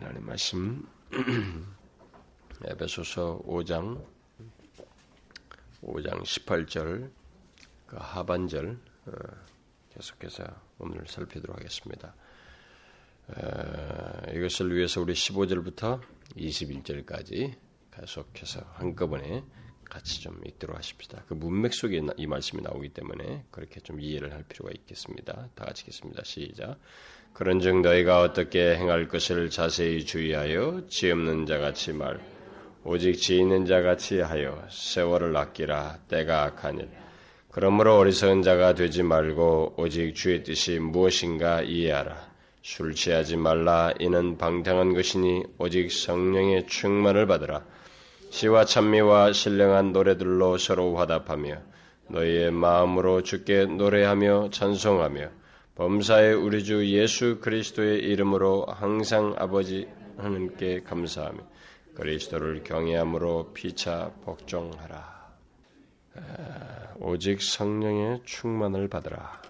하나님 말씀 에베소서 5장 5장 18절 그 하반절 어, 계속해서 오늘 살피도록 하겠습니다. 이것을 위해서 우리 15절부터 21절까지 계속해서 한꺼번에 같이 좀 읽도록 하십시다. 그 문맥 속에 이 말씀이 나오기 때문에 그렇게 좀 이해를 할 필요가 있겠습니다. 다 같이 읽겠습니다. 시작. 그런즉 너희가 어떻게 행할 것을 자세히 주의하여 지 없는 자같이 말 오직 지 있는 자같이 하여 세월을 아끼라 때가 악하니 그러므로 어리석은 자가 되지 말고 오직 주의 뜻이 무엇인가 이해하라 술 취하지 말라 이는 방탕한 것이니 오직 성령의 충만을 받으라 시와 찬미와 신령한 노래들로 서로 화답하며 너희의 마음으로 주께 노래하며 찬송하며 범사의 우리 주 예수 그리스도의 이름으로 항상 아버지 하나님께 감사하며 그리스도를 경외함으로 피차 복종하라. 오직 성령의 충만을 받으라.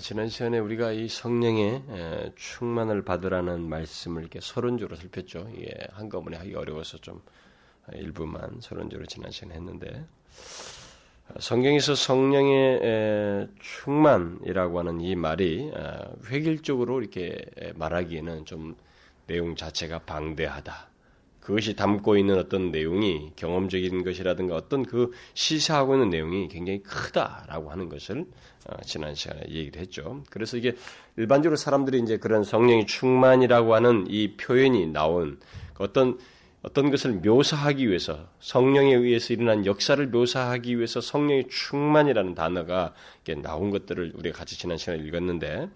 지난 시간에 우리가 이 성령의 충만을 받으라는 말씀을 이렇게 서론적으로 살폈죠. 이게 한꺼번에 하기 어려워서 좀 일부만 서론적으로 지난 시간에 했는데 성경에서 성령의 충만이라고 하는 이 말이 획일적으로 이렇게 말하기에는 좀 내용 자체가 방대하다. 그것이 담고 있는 어떤 내용이 경험적인 것이라든가 어떤 그 시사하고 있는 내용이 굉장히 크다라고 하는 것을 어, 지난 시간에 얘기를 했죠. 그래서 이게 일반적으로 사람들이 이제 그런 성령의 충만이라고 하는 이 표현이 나온 어떤 어떤 것을 묘사하기 위해서 성령에 의해서 일어난 역사를 묘사하기 위해서 성령의 충만이라는 단어가 나온 것들을 우리가 같이 지난 시간에 읽었는데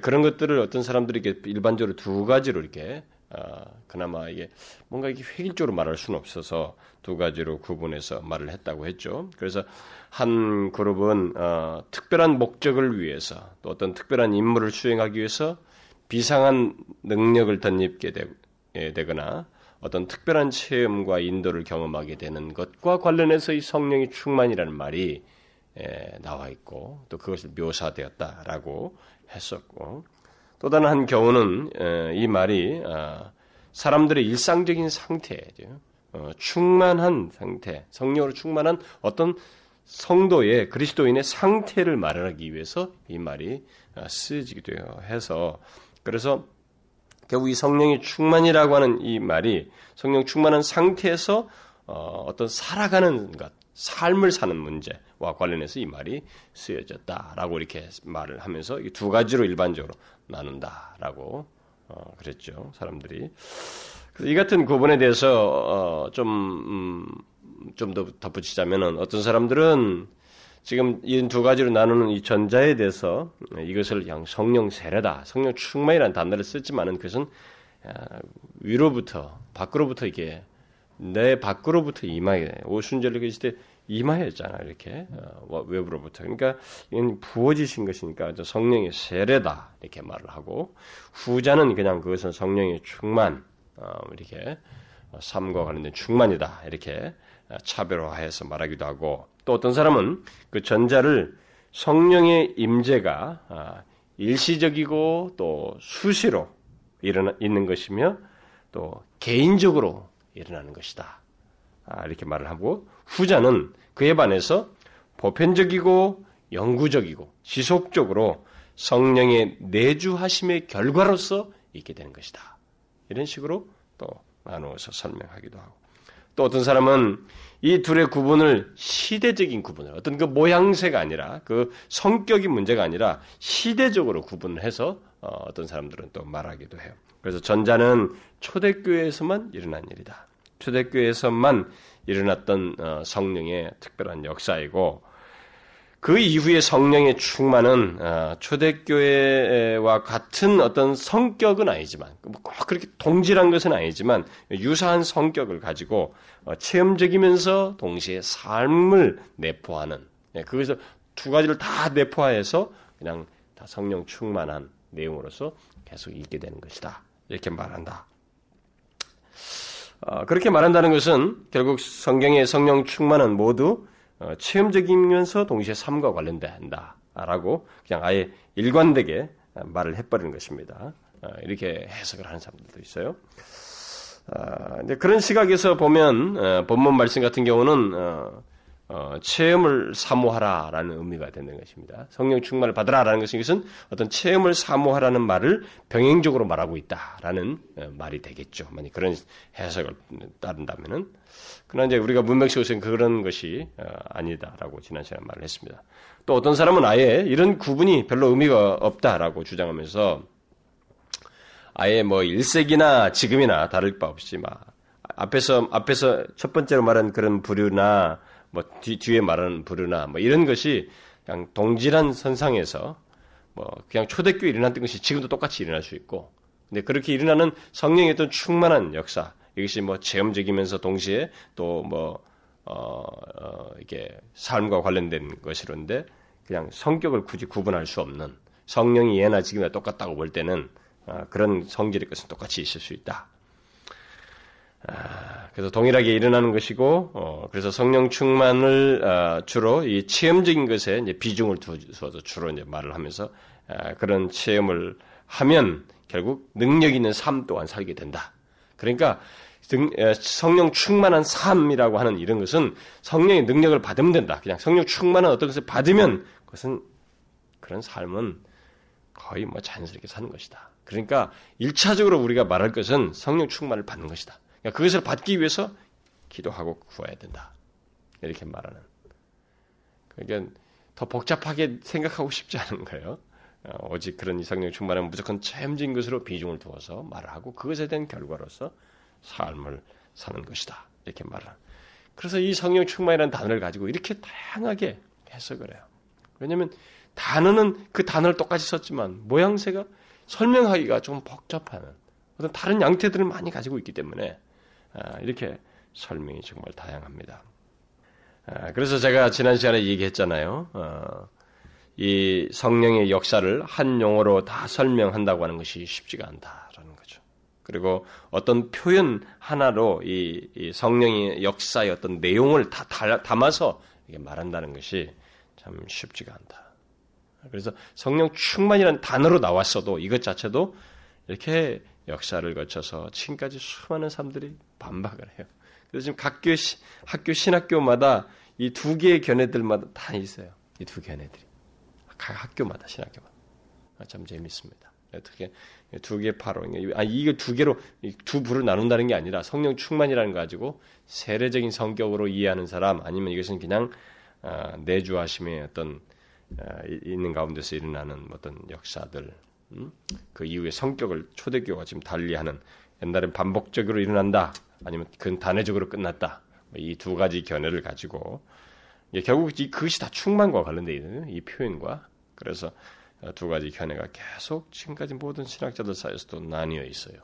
그런 것들을 어떤 사람들이 이렇게 일반적으로 두 가지로 이렇게 어, 그나마 이게 뭔가 이게 획일적으로 말할 수는 없어서 두 가지로 구분해서 말을 했다고 했죠. 그래서 한 그룹은 어, 특별한 목적을 위해서 또 어떤 특별한 임무를 수행하기 위해서 비상한 능력을 덧입게 예, 되거나 어떤 특별한 체험과 인도를 경험하게 되는 것과 관련해서 이 성령의 충만이라는 말이 에, 나와 있고 또 그것을 묘사되었다라고 했었고 또 다른 한 경우는 에, 이 말이 어, 사람들의 일상적인 상태죠. 어, 충만한 상태, 성령으로 충만한 어떤 성도의 그리스도인의 상태를 말하기 위해서 이 말이 어, 쓰여지기도 해서 그래서 결국 이 성령의 충만이라고 하는 이 말이 성령 충만한 상태에서 어, 어떤 살아가는 것, 삶을 사는 문제와 관련해서 이 말이 쓰여졌다라고 이렇게 말을 하면서 이 두 가지로 일반적으로 나눈다라고 어, 그랬죠 사람들이. 이 같은 구분에 대해서 어, 좀 좀더 음, 덧붙이자면은 어떤 사람들은 지금 이 두 가지로 나누는 이 전자에 대해서 이것을 그냥 성령 세례다, 성령 충만이라는 단어를 쓰지만은 그것은 아, 위로부터 밖으로부터 이게 내 밖으로부터 이마에 오순절을 계실 때 이마였잖아 이렇게 어, 외부로부터. 그러니까 이건 부어지신 것이니까 성령의 세례다 이렇게 말을 하고 후자는 그냥 그것은 성령의 충만 어, 이렇게 삶과 관련된 충만이다 이렇게 차별화해서 말하기도 하고 또 어떤 사람은 그 전자를 성령의 임재가 아, 일시적이고 또 수시로 일어나 있는 것이며 또 개인적으로 일어나는 것이다. 아, 이렇게 말을 하고 후자는 그에 반해서 보편적이고 영구적이고 지속적으로 성령의 내주하심의 결과로서 있게 되는 것이다. 이런 식으로 또 나누어서 설명하기도 하고 또 어떤 사람은 이 둘의 구분을 시대적인 구분을 어떤 그 모양새가 아니라 그 성격이 문제가 아니라 시대적으로 구분을 해서 어, 어떤 사람들은 또 말하기도 해요. 그래서 전자는 초대교회에서만 일어난 일이다. 초대교회에서만 일어났던 어, 성령의 특별한 역사이고 그 이후에 성령의 충만은 어, 초대교회와 같은 어떤 성격은 아니지만 뭐꼭 그렇게 동질한 것은 아니지만 유사한 성격을 가지고 어, 체험적이면서 동시에 삶을 내포하는 예, 그것을 두 가지를 다 내포해서 그냥 다 성령 충만한 내용으로서 계속 읽게 되는 것이다 이렇게 말한다. 어, 그렇게 말한다는 것은 결국 성경의 성령 충만은 모두 어, 체험적이면서 동시에 삶과 관련된다라고 그냥 아예 일관되게 말을 해버리는 것입니다. 어, 이렇게 해석을 하는 사람들도 있어요. 아, 이제 그런 시각에서 보면 어, 본문 말씀 같은 경우는 어, 어, 체험을 사모하라라는 의미가 되는 것입니다. 성령 충만을 받으라라는 것은 이것은 어떤 체험을 사모하라는 말을 병행적으로 말하고 있다라는 어, 말이 되겠죠. 만약 그런 해석을 따른다면은 그러나 이제 우리가 문맥식으로는 그런 것이 어, 아니다라고 지난 시간에 말을 했습니다. 또 어떤 사람은 아예 이런 구분이 별로 의미가 없다라고 주장하면서 아예 뭐 일색이나 지금이나 다를 바 없이 막 앞에서 앞에서 첫 번째로 말한 그런 부류나 뭐 뒤, 뒤에 말하는 부류나 뭐 이런 것이 그냥 동질한 선상에서 뭐 그냥 초대교회 일어났던 것이 지금도 똑같이 일어날 수 있고 근데 그렇게 일어나는 성령의 어떤 충만한 역사 이것이 뭐 체험적이면서 동시에 또뭐 어, 어, 이게 삶과 관련된 것이런데 그냥 성격을 굳이 구분할 수 없는 성령이 예나 지금이나 똑같다고 볼 때는 어, 그런 성질의 것은 똑같이 있을 수 있다. 아, 그래서 동일하게 일어나는 것이고, 어, 그래서 성령 충만을 어, 주로 이 체험적인 것에 이제 비중을 두어서 주로 이제 말을 하면서 아, 그런 체험을 하면 결국 능력 있는 삶 또한 살게 된다. 그러니까 성령 충만한 삶이라고 하는 이런 것은 성령의 능력을 받으면 된다. 그냥 성령 충만한 어떤 것을 받으면 그것은 그런 삶은 거의 뭐 자연스럽게 사는 것이다. 그러니까 일차적으로 우리가 말할 것은 성령 충만을 받는 것이다. 그러니까 그것을 받기 위해서 기도하고 구해야 된다. 이렇게 말하는. 그러니까 더 복잡하게 생각하고 싶지 않은 거예요. 어, 오직 그런 이상령 충만은 무조건 체험적인 것으로 비중을 두어서 말을 하고 그것에 대한 결과로서 삶을 사는 것이다. 이렇게 말을. 그래서 이 성령 충만이라는 단어를 가지고 이렇게 다양하게 해석을 해요. 왜냐하면 단어는 그 단어를 똑같이 썼지만 모양새가 설명하기가 좀 복잡한 어떤 다른 양태들을 많이 가지고 있기 때문에 아, 이렇게 설명이 정말 다양합니다. 아, 그래서 제가 지난 시간에 얘기했잖아요. 어, 이 성령의 역사를 한 용어로 다 설명한다고 하는 것이 쉽지가 않다라는 거죠. 그리고 어떤 표현 하나로 이, 성령의 역사의 어떤 내용을 다 담아서 말한다는 것이 참 쉽지가 않다. 그래서 성령 충만이라는 단어로 나왔어도 이것 자체도 이렇게 역사를 거쳐서 지금까지 수많은 사람들이 반박을 해요. 그래서 지금 각 교, 학교, 신학교마다 이 두 개의 견해들마다 다 있어요. 이 두 견해들이. 각 학교마다, 신학교마다. 아, 참 재밌습니다. 어떻게 두 개 파로, 아, 이거 두 개로, 두 부를 나눈다는 게 아니라 성령 충만이라는 거 가지고 세례적인 성격으로 이해하는 사람, 아니면 이것은 그냥 아, 내주하심의 어떤 아, 있는 가운데서 일어나는 어떤 역사들, 음? 그 이후에 성격을 초대교가 지금 달리하는 옛날엔 반복적으로 일어난다 아니면 그건 단회적으로 끝났다 뭐 이두 가지 견해를 가지고 결국 이 그것이 다 충만과 관련되어 있는 이 표현과 그래서 두 가지 견해가 계속 지금까지 모든 신학자들 사이에서도 나뉘어 있어요.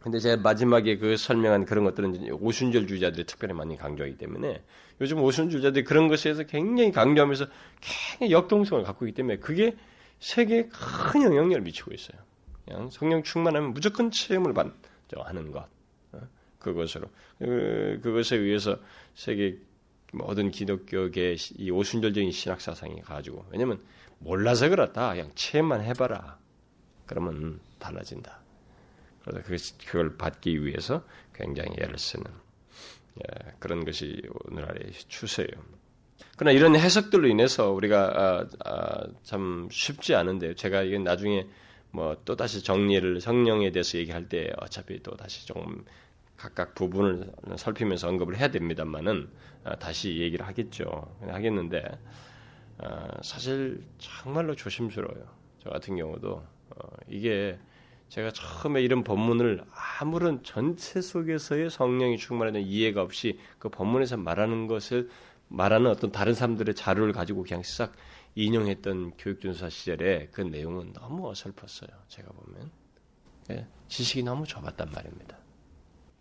근데 제가 마지막에 그 설명한 그런 것들은 오순절주의자들이 특별히 많이 강조하기 때문에 요즘 오순절주의자들이 그런 것에 대해서 굉장히 강조하면서 굉장히 역동성을 갖고 있기 때문에 그게 세계에 큰 영향력을 미치고 있어요. 그냥 성령 충만하면 무조건 체험을 하는 것. 어? 그것으로. 그, 그것에 의해서 세계 모든 기독교계 이 오순절적인 신학 사상이 가지고 왜냐면 몰라서 그렇다. 그냥 체험만 해봐라. 그러면 달라진다. 그래서 그걸 받기 위해서 굉장히 애를 쓰는 예, 그런 것이 오늘날의 추세예요. 그러나 이런 해석들로 인해서 우리가 아, 아, 참 쉽지 않은데 제가 이건 나중에 뭐 또 다시 정리를 성령에 대해서 얘기할 때 어차피 또 다시 좀 각각 부분을 살피면서 언급을 해야 됩니다만은 아, 다시 얘기를 하겠죠. 하겠는데 아, 사실 정말로 조심스러워요. 저 같은 경우도 어, 이게 제가 처음에 이런 본문을 아무런 전체 속에서의 성령이 충만하는 이해가 없이 그 본문에서 말하는 것을 말하는 어떤 다른 사람들의 자료를 가지고 그냥 싹 인용했던 교육준사 시절에 그 내용은 너무 어설펐어요. 제가 보면 네, 지식이 너무 좁았단 말입니다.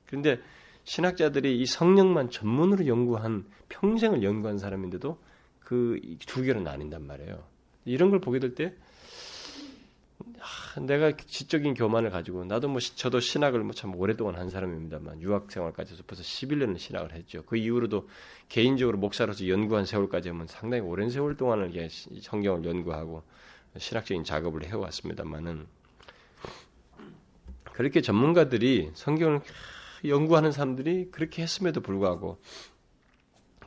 그런데 신학자들이 이 성령만 전문으로 연구한 평생을 연구한 사람인데도 그 두 개로 나뉜단 말이에요. 이런 걸 보게 될 때 내가 지적인 교만을 가지고 나도 뭐 저도 신학을 뭐 참 오랫동안 한 사람입니다만 유학 생활까지 해서 벌써 11년을 신학을 했죠. 그 이후로도 개인적으로 목사로서 연구한 세월까지 하면 상당히 오랜 세월 동안을 성경을 연구하고 신학적인 작업을 해왔습니다만은 그렇게 전문가들이 성경을 연구하는 사람들이 그렇게 했음에도 불구하고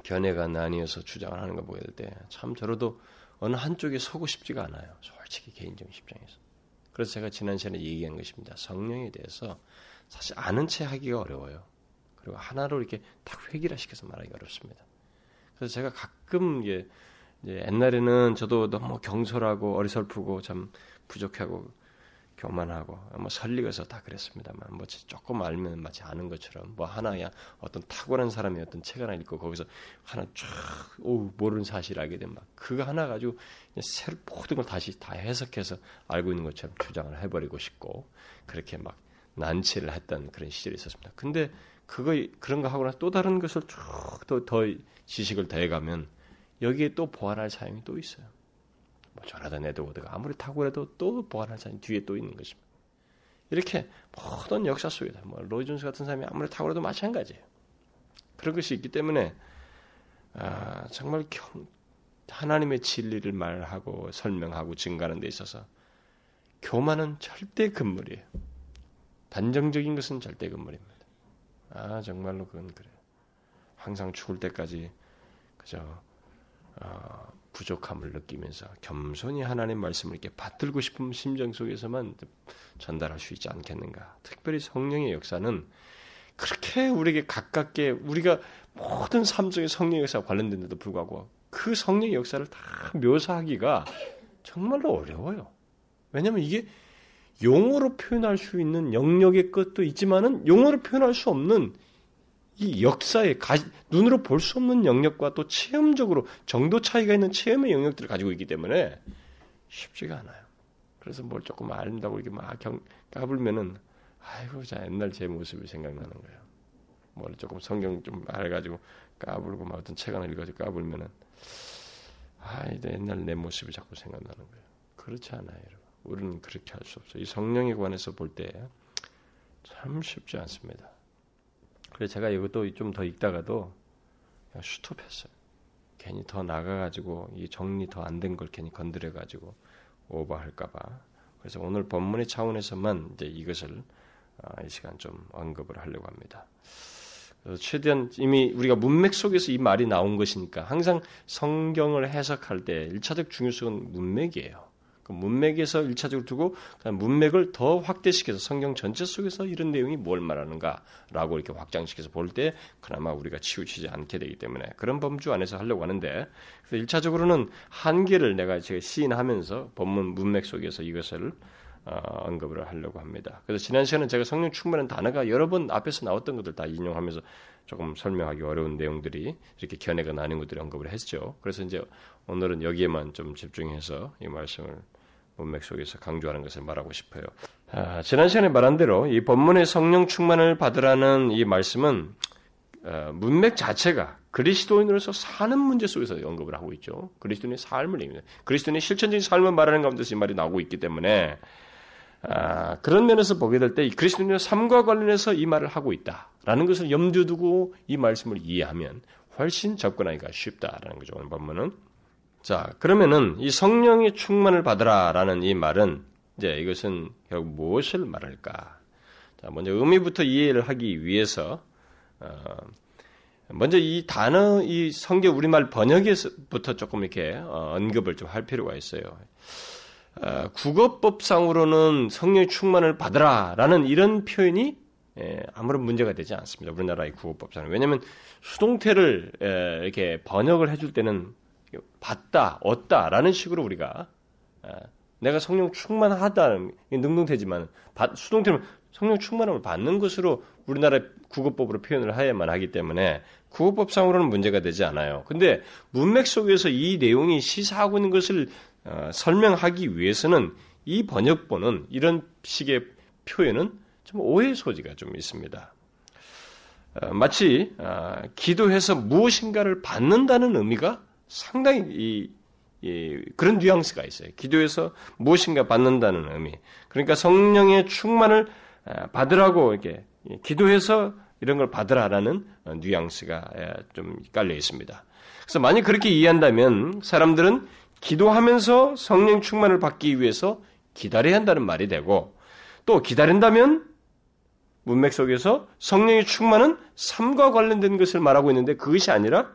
견해가 나뉘어서 주장을 하는 거 보게 될 때 참 저로도 어느 한쪽에 서고 싶지가 않아요. 솔직히 개인적인 입장에서. 그래서 제가 지난 시간에 얘기한 것입니다. 성령에 대해서 사실 아는 채 하기가 어려워요. 그리고 하나로 이렇게 딱 획일화시켜서 말하기가 어렵습니다. 그래서 제가 가끔 이게 옛날에는 저도 너무 경솔하고 어리설프고 참 부족하고 교만하고 뭐 설리가서 다 그랬습니다만 뭐 조금 알면 마치 아는 것처럼 뭐 하나야 어떤 탁월한 사람이 어떤 책 하나 읽고 거기서 하나 쫙오 모르는 사실을 알게 되면 막 그거 하나 가지고 새로 모든 걸 다시 다 해석해서 알고 있는 것처럼 주장을 해버리고 싶고 그렇게 막 난치를 했던 그런 시절이 있었습니다. 근데 그거 그런 거 하고 나서 또 다른 것을 쭉 더 더 지식을 더해가면 여기에 또 보완할 사용이 또 있어요. 뭐 조나단 에드워드가 아무리 탁월해도 또 보완할 사람이 뒤에 또 있는 것입니다. 이렇게 모든 역사 속에서 뭐 로이존스 같은 사람이 아무리 탁월해도 마찬가지예요. 그런 것이 있기 때문에 아, 정말 경, 하나님의 진리를 말하고 설명하고 증가하는 데 있어서 교만은 절대 금물이에요. 단정적인 것은 절대 금물입니다. 아 정말로 그건 그래요. 항상 죽을 때까지 그저 어, 부족함을 느끼면서 겸손히 하나님 말씀을 이렇게 받들고 싶은 심정 속에서만 전달할 수 있지 않겠는가. 특별히 성령의 역사는 그렇게 우리에게 가깝게 우리가 모든 삶 속에 성령의 역사가 관련된데도 불구하고 그 성령의 역사를 다 묘사하기가 정말로 어려워요. 왜냐하면 이게 용어로 표현할 수 있는 영역의 것도 있지만은 용어로 표현할 수 없는 이 역사의 가, 눈으로 볼 수 없는 영역과 또 체험적으로 정도 차이가 있는 체험의 영역들을 가지고 있기 때문에 쉽지가 않아요. 그래서 뭘 조금 알린다고 이렇게 막 경, 까불면은 아이고 자 옛날 제 모습이 생각나는 거예요. 뭘 조금 성경 좀 알가지고 까불고 막 어떤 책 하나 읽어서 까불면은 아 이제 옛날 내 모습이 자꾸 생각나는 거예요. 그렇지 않아요, 여러분. 우리는 그렇게 할 수 없어요. 이 성령에 관해서 볼 때 참 쉽지 않습니다. 그래서 제가 이것도 좀 더 읽다가도 그냥 슈톱했어요. 괜히 더 나가가지고 이 정리 더 안 된 걸 괜히 건드려가지고 오버할까봐. 그래서 오늘 본문의 차원에서만 이제 이것을 아, 이 시간 좀 언급을 하려고 합니다. 최대한 이미 우리가 문맥 속에서 이 말이 나온 것이니까 항상 성경을 해석할 때 일차적 중요성은 문맥이에요. 그 문맥에서 일차적으로 두고 문맥을 더 확대시켜서 성경 전체 속에서 이런 내용이 뭘 말하는가라고 이렇게 확장시켜서 볼 때 그나마 우리가 치우치지 않게 되기 때문에 그런 범주 안에서 하려고 하는데 그래서 일차적으로는 한계를 내가 제가 시인하면서 본문 문맥 속에서 이것을 어, 언급을 하려고 합니다. 그래서 지난 시간에 제가 성령 충만한 단어가 여러 번 앞에서 나왔던 것들 다 인용하면서 조금 설명하기 어려운 내용들이 이렇게 견해가 나는 것들을 언급을 했죠. 그래서 이제 오늘은 여기에만 좀 집중해서 이 말씀을 문맥 속에서 강조하는 것을 말하고 싶어요. 아, 지난 시간에 말한 대로 이 본문의 성령 충만을 받으라는 이 말씀은 어, 문맥 자체가 그리스도인으로서 사는 문제 속에서 언급을 하고 있죠. 그리스도인의 삶을 얘기합니다. 그리스도인의 실천적인 삶을 말하는 가운데서 이 말이 나오고 있기 때문에 아, 그런 면에서 보게 될때 그리스도인의 삶과 관련해서 이 말을 하고 있다라는 것을 염두에 두고 이 말씀을 이해하면 훨씬 접근하기가 쉽다라는 거죠. 오늘 본문은 자, 그러면은 이 성령의 충만을 받으라라는 이 말은 이제 이것은 결국 무엇을 말할까? 자, 먼저 의미부터 이해를 하기 위해서 어, 먼저 이 단어 이 성경 우리말 번역에서부터 조금 이렇게 어, 언급을 좀 할 필요가 있어요. 어, 국어법상으로는 성령의 충만을 받으라라는 이런 표현이 예, 아무런 문제가 되지 않습니다. 우리나라의 국어법상은 왜냐하면 수동태를 에, 이렇게 번역을 해줄 때는 받다, 얻다라는 식으로 우리가 아, 내가 성령 충만하다는 능동태지만 수동태는 성령 충만함을 받는 것으로 우리나라 국어법으로 표현을 해야만 하기 때문에 국어법상으로는 문제가 되지 않아요. 근데 문맥 속에서 이 내용이 시사하고 있는 것을 어, 설명하기 위해서는 이 번역본은 이런 식의 표현은 좀 오해 소지가 좀 있습니다. 어, 마치 어, 기도해서 무엇인가를 받는다는 의미가 상당히 이, 이, 그런 뉘앙스가 있어요. 기도에서 무엇인가 받는다는 의미. 그러니까 성령의 충만을 아, 받으라고 이렇게 기도해서 이런 걸 받으라라는 어, 뉘앙스가 좀 깔려 있습니다. 그래서 만약 그렇게 이해한다면 사람들은 기도하면서 성령 충만을 받기 위해서 기다려야 한다는 말이 되고 또 기다린다면 문맥 속에서 성령의 충만은 삶과 관련된 것을 말하고 있는데 그것이 아니라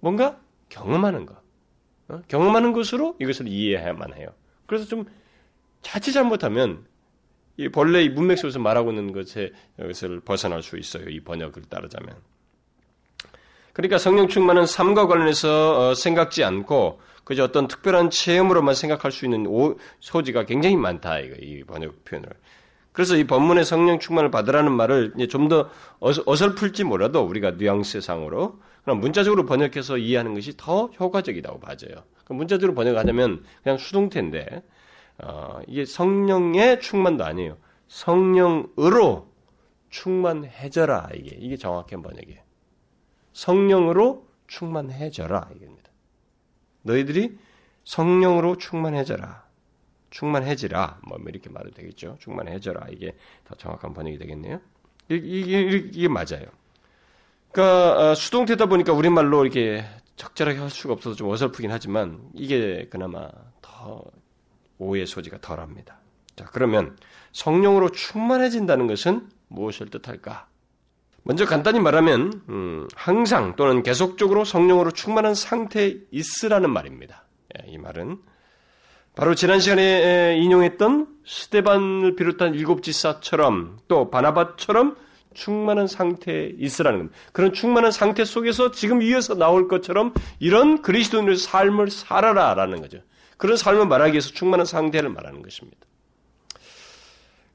뭔가 경험하는 것, 어? 경험하는 것으로 이것을 이해해야만 해요. 그래서 좀 자칫 잘못하면 이 본래 이 문맥 속에서 말하고 있는 것에 것을 벗어날 수 있어요. 이 번역을 따르자면. 그러니까 성령 충만은 삶과 관련해서 어, 생각지 않고 그저 어떤 특별한 체험으로만 생각할 수 있는 소지가 굉장히 많다 이거 이 번역 표현을. 그래서 이 본문의 성령 충만을 받으라는 말을 좀 더 어설플지 몰라도 우리가 뉘앙스상으로 그럼 문자적으로 번역해서 이해하는 것이 더 효과적이라고 봐져요. 문자적으로 번역하자면 그냥 수동태인데 어, 이게 성령의 충만도 아니에요. 성령으로 충만해져라 이게 이게 정확한 번역이에요. 성령으로 충만해져라 이겁니다. 너희들이 성령으로 충만해져라. 충만해지라. 뭐 이렇게 말해도 되겠죠. 충만해져라. 이게 더 정확한 번역이 되겠네요. 이게, 이게, 이게 맞아요. 그러니까 어, 수동태다 보니까 우리말로 이렇게 적절하게 할 수가 없어서 좀 어설프긴 하지만 이게 그나마 더 오해 소지가 덜합니다. 자, 그러면 성령으로 충만해진다는 것은 무엇을 뜻할까? 먼저 간단히 말하면 음, 항상 또는 계속적으로 성령으로 충만한 상태에 있으라는 말입니다. 예, 이 말은 바로 지난 시간에 인용했던 스테반을 비롯한 일곱 지사처럼 또 바나바처럼 충만한 상태에 있으라는 겁니다. 그런 충만한 상태 속에서 지금 이어서 나올 것처럼 이런 그리스도인의 삶을 살아라 라는 거죠. 그런 삶을 말하기 위해서 충만한 상태를 말하는 것입니다.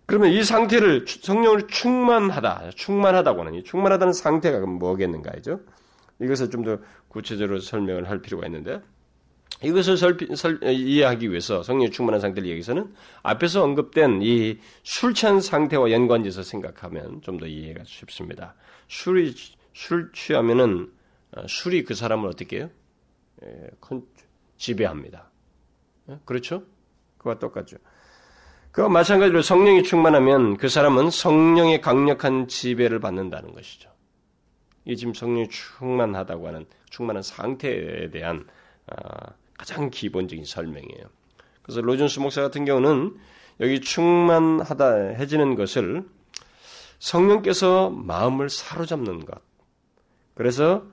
그러면 이 상태를 성령을 충만하다, 충만하다고 하는 이 충만하다는 상태가 뭐겠는가죠? 이것을 좀 더 구체적으로 설명을 할 필요가 있는데 이것을 설, 설, 이해하기 위해서 성령의 충만한 상태를 여기서는 앞에서 언급된 이 술 취한 상태와 연관지어서 생각하면 좀 더 이해가 쉽습니다. 술이 술 취하면은 어, 술이 그 사람을 어떻게 해요? 예, 지배합니다. 예? 그렇죠? 그와 똑같죠. 그와 마찬가지로 성령이 충만하면 그 사람은 성령의 강력한 지배를 받는다는 것이죠. 이 지금 성령이 충만하다고 하는 충만한 상태에 대한 아, 가장 기본적인 설명이에요. 그래서 로준스 목사 같은 경우는 여기 충만하다 해지는 것을 성령께서 마음을 사로잡는 것. 그래서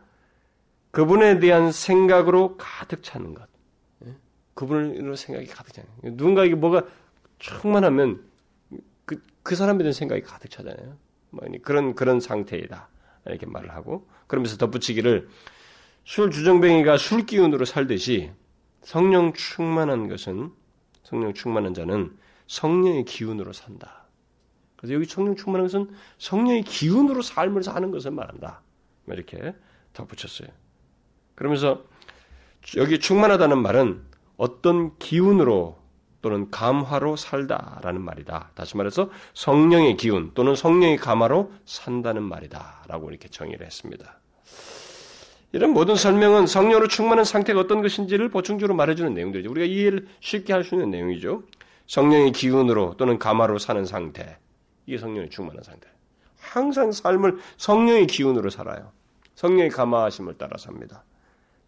그분에 대한 생각으로 가득 차는 것. 그분으로 생각이 가득 차요. 누군가에게 뭐가 충만하면 그, 그 사람에 대한 생각이 가득 차잖아요. 뭐 그런, 그런 상태이다. 이렇게 말을 하고, 그러면서 덧붙이기를 술 주정뱅이가 술 기운으로 살듯이 성령 충만한 것은, 성령 충만한 자는 성령의 기운으로 산다. 그래서 여기 성령 충만한 것은 성령의 기운으로 삶을 사는 것을 말한다. 이렇게 덧붙였어요. 그러면서 여기 충만하다는 말은 어떤 기운으로 또는 감화로 살다라는 말이다. 다시 말해서 성령의 기운 또는 성령의 감화로 산다는 말이다라고 이렇게 정의를 했습니다. 이런 모든 설명은 성령으로 충만한 상태가 어떤 것인지를 보충적으로 말해주는 내용들이죠. 우리가 이해를 쉽게 할 수 있는 내용이죠. 성령의 기운으로 또는 감화로 사는 상태. 이게 성령의 충만한 상태. 항상 삶을 성령의 기운으로 살아요. 성령의 감화하심을 따라 삽니다.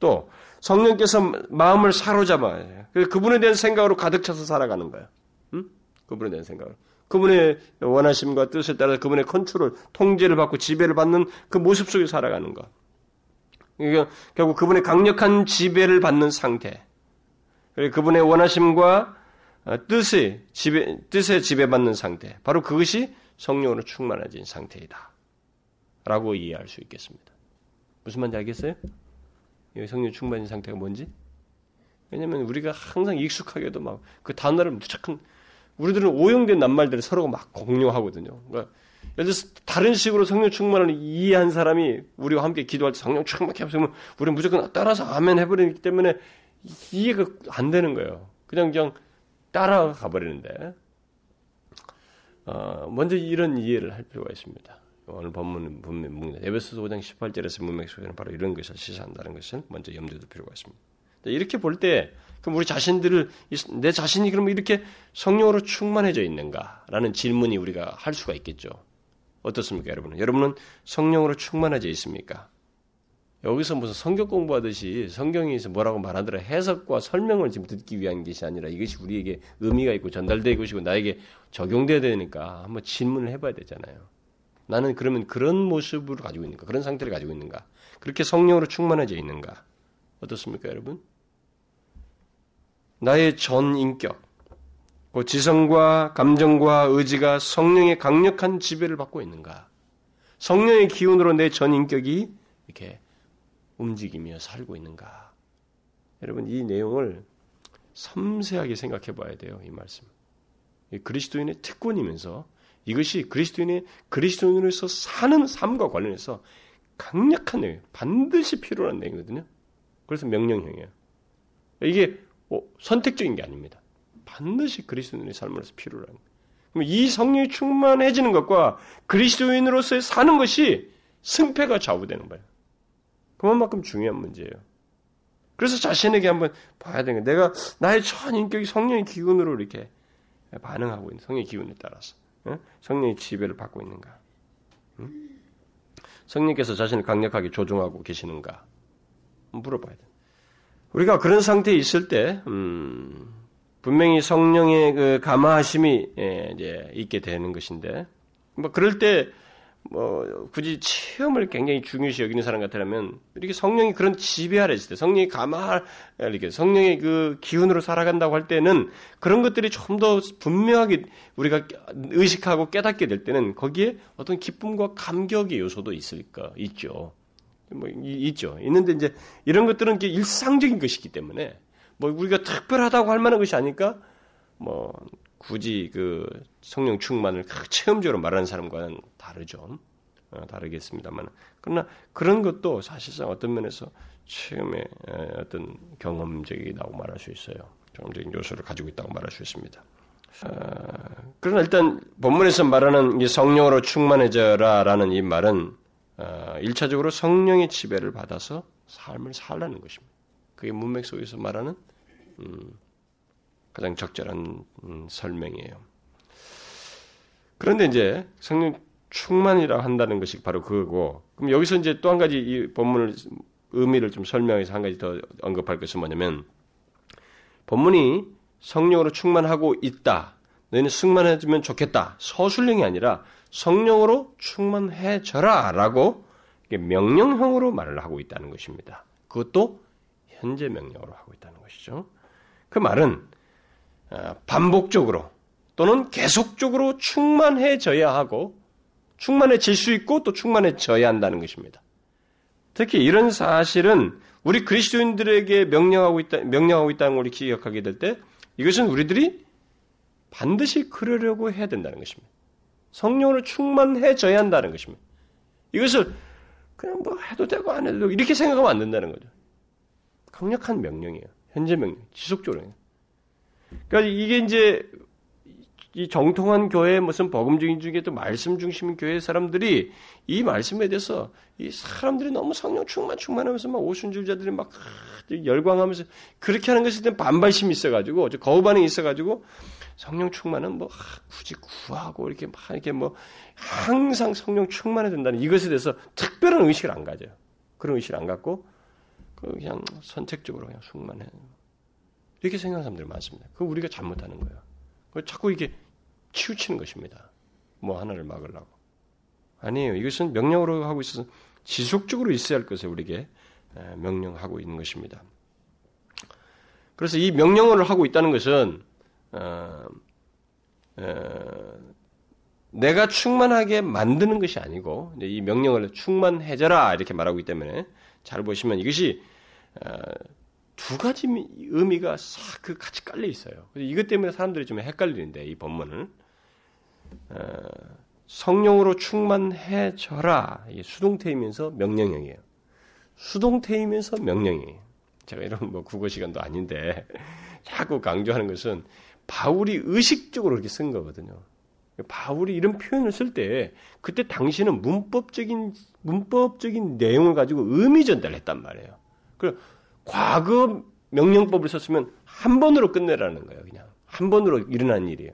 또 성령께서 마음을 사로잡아요. 그분에 대한 생각으로 가득 차서 살아가는 거예요. 응? 그분에 대한 생각으로. 그분의 원하심과 뜻에 따라 그분의 컨트롤, 통제를 받고 지배를 받는 그 모습 속에 살아가는 것. 그러니까 결국 그분의 강력한 지배를 받는 상태. 그리고 그분의 원하심과 뜻에 지배, 뜻에 지배받는 상태. 바로 그것이 성령으로 충만해진 상태이다. 라고 이해할 수 있겠습니다. 무슨 말인지 알겠어요? 성령 충만인 상태가 뭔지? 왜냐면 우리가 항상 익숙하게도 막 그 단어를 무척한 우리들은 오용된 낱말들을 서로가 막 공유하거든요. 그러니까 예를 들어서 다른 식으로 성령 충만을 이해한 사람이 우리와 함께 기도할 때 성령 충만케 하면 우리는 무조건 따라서 아멘 해버리기 때문에 이해가 안 되는 거예요. 그냥 그냥 따라가 버리는데 어, 먼저 이런 이해를 할 필요가 있습니다. 오늘 본문 분명 에베소서 5장 18절에서 문맥 속에는 바로 이런 것을 시사한다는 것을 먼저 염두에 둘 필요가 있습니다. 이렇게 볼 때 그럼 우리 자신들을 내 자신이 그러면 이렇게 성령으로 충만해져 있는가라는 질문이 우리가 할 수가 있겠죠. 어떻습니까, 여러분? 여러분은 성령으로 충만해져 있습니까? 여기서 무슨 성경 공부하듯이 성경에서 뭐라고 말하더라 해석과 설명을 지금 듣기 위한 것이 아니라 이것이 우리에게 의미가 있고 전달되고 것이고 나에게 적용돼야 되니까 한번 질문을 해봐야 되잖아요. 나는 그러면 그런 모습을 가지고 있는가? 그런 상태를 가지고 있는가? 그렇게 성령으로 충만해져 있는가? 어떻습니까, 여러분? 나의 전 인격, 그 지성과 감정과 의지가 성령의 강력한 지배를 받고 있는가? 성령의 기운으로 내 전 인격이 이렇게 움직이며 살고 있는가? 여러분, 이 내용을 섬세하게 생각해 봐야 돼요, 이 말씀. 그리스도인의 특권이면서 이것이 그리스도인의 그리스도인으로서 사는 삶과 관련해서 강력한 내용, 반드시 필요한 내용이거든요. 그래서 명령형이에요. 이게 뭐 선택적인 게 아닙니다. 반드시 그리스도인의 삶으로서 필요한. 그럼 이 성령이 충만해지는 것과 그리스도인으로서의 사는 것이 승패가 좌우되는 거예요. 그만큼 중요한 문제예요. 그래서 자신에게 한번 봐야 되는 거예요. 내가 나의 전 인격이 성령의 기운으로 이렇게 반응하고 있는 성령의 기운에 따라서. 성령의 지배를 받고 있는가? 성령께서 자신을 강력하게 조종하고 계시는가? 물어봐야 돼. 우리가 그런 상태에 있을 때, 음, 분명히 성령의 그 감화하심이 예, 이제 있게 되는 것인데, 뭐 그럴 때 뭐 굳이 체험을 굉장히 중요시 여기는 사람 같으면 이렇게 성령이 그런 지배하라 했을 때 성령이 감화 이렇게 성령의 그 기운으로 살아간다고 할 때는 그런 것들이 좀 더 분명하게 우리가 의식하고 깨닫게 될 때는 거기에 어떤 기쁨과 감격의 요소도 있을까 있죠. 뭐 있죠. 있는데 이제 이런 것들은 일상적인 것이기 때문에 뭐 우리가 특별하다고 할 만한 것이 아니까 뭐 굳이 그 성령 충만을 체험적으로 말하는 사람과는 다르죠. 어, 다르겠습니다만. 그러나 그런 것도 사실상 어떤 면에서 체험의 어떤 경험적이라고 말할 수 있어요. 경험적인 요소를 가지고 있다고 말할 수 있습니다. 어, 그러나 일단 본문에서 말하는 이 성령으로 충만해져라라는 이 말은 어, 1차적으로 성령의 지배를 받아서 삶을 살라는 것입니다. 그게 문맥 속에서 말하는 음, 가장 적절한 음, 설명이에요. 그런데 이제 성령 충만이라 한다는 것이 바로 그거고, 그럼 여기서 이제 또 한 가지 이 본문을 의미를 좀 설명해서 한 가지 더 언급할 것은 뭐냐면, 본문이 성령으로 충만하고 있다. 너희는 충만해지면 좋겠다. 서술령이 아니라 성령으로 충만해져라. 라고 명령형으로 말을 하고 있다는 것입니다. 그것도 현재 명령으로 하고 있다는 것이죠. 그 말은 어, 반복적으로 또는 계속적으로 충만해져야 하고 충만해질 수 있고 또 충만해져야 한다는 것입니다. 특히 이런 사실은 우리 그리스도인들에게 명령하고 있다, 명령하고 있다는 걸 기억하게 될 때 이것은 우리들이 반드시 그러려고 해야 된다는 것입니다. 성령으로 충만해져야 한다는 것입니다. 이것을 그냥 뭐 해도 되고 안 해도 되고 이렇게 생각하면 안 된다는 거죠. 강력한 명령이에요. 현재 명령, 지속적으로. 그러니까 이게 이제 이 정통한 교회 무슨 복음적인 중에 또 말씀 중심 교회 사람들이 이 말씀에 대해서 이 사람들이 너무 성령 충만 충만하면서 막 오순절자들이 막 열광하면서 그렇게 하는 것에 대한 반발심이 있어가지고 거부 반응이 있어가지고 성령 충만은 뭐 굳이 구하고 이렇게 막 이렇게 뭐 항상 성령 충만해야 된다는 이것에 대해서 특별한 의식을 안 가져요. 그런 의식을 안 갖고 그냥 선택적으로 그냥 충만해. 이렇게 생각하는 사람들이 많습니다. 그거 우리가 잘못하는 거예요. 자꾸 이게 치우치는 것입니다. 뭐 하나를 막으려고. 아니에요. 이것은 명령으로 하고 있어서 지속적으로 있어야 할 것을 우리에게 명령하고 있는 것입니다. 그래서 이 명령을 하고 있다는 것은 어, 어, 내가 충만하게 만드는 것이 아니고 이 명령을 충만해져라 이렇게 말하고 있기 때문에 잘 보시면 이것이 어, 두 가지 의미가 싹 그 같이 깔려 있어요. 이것 때문에 사람들이 좀 헷갈리는데 이 본문을 어, 성령으로 충만해져라 수동태이면서 명령형이에요. 수동태이면서 명령이에요. 제가 이런 뭐 국어 시간도 아닌데 자꾸 강조하는 것은 바울이 의식적으로 이렇게 쓴 거거든요. 바울이 이런 표현을 쓸 때 그때 당시는 문법적인 문법적인 내용을 가지고 의미 전달했단 말이에요. 그 과거 명령법을 썼으면 한 번으로 끝내라는 거예요. 그냥 한 번으로 일어난 일이에요.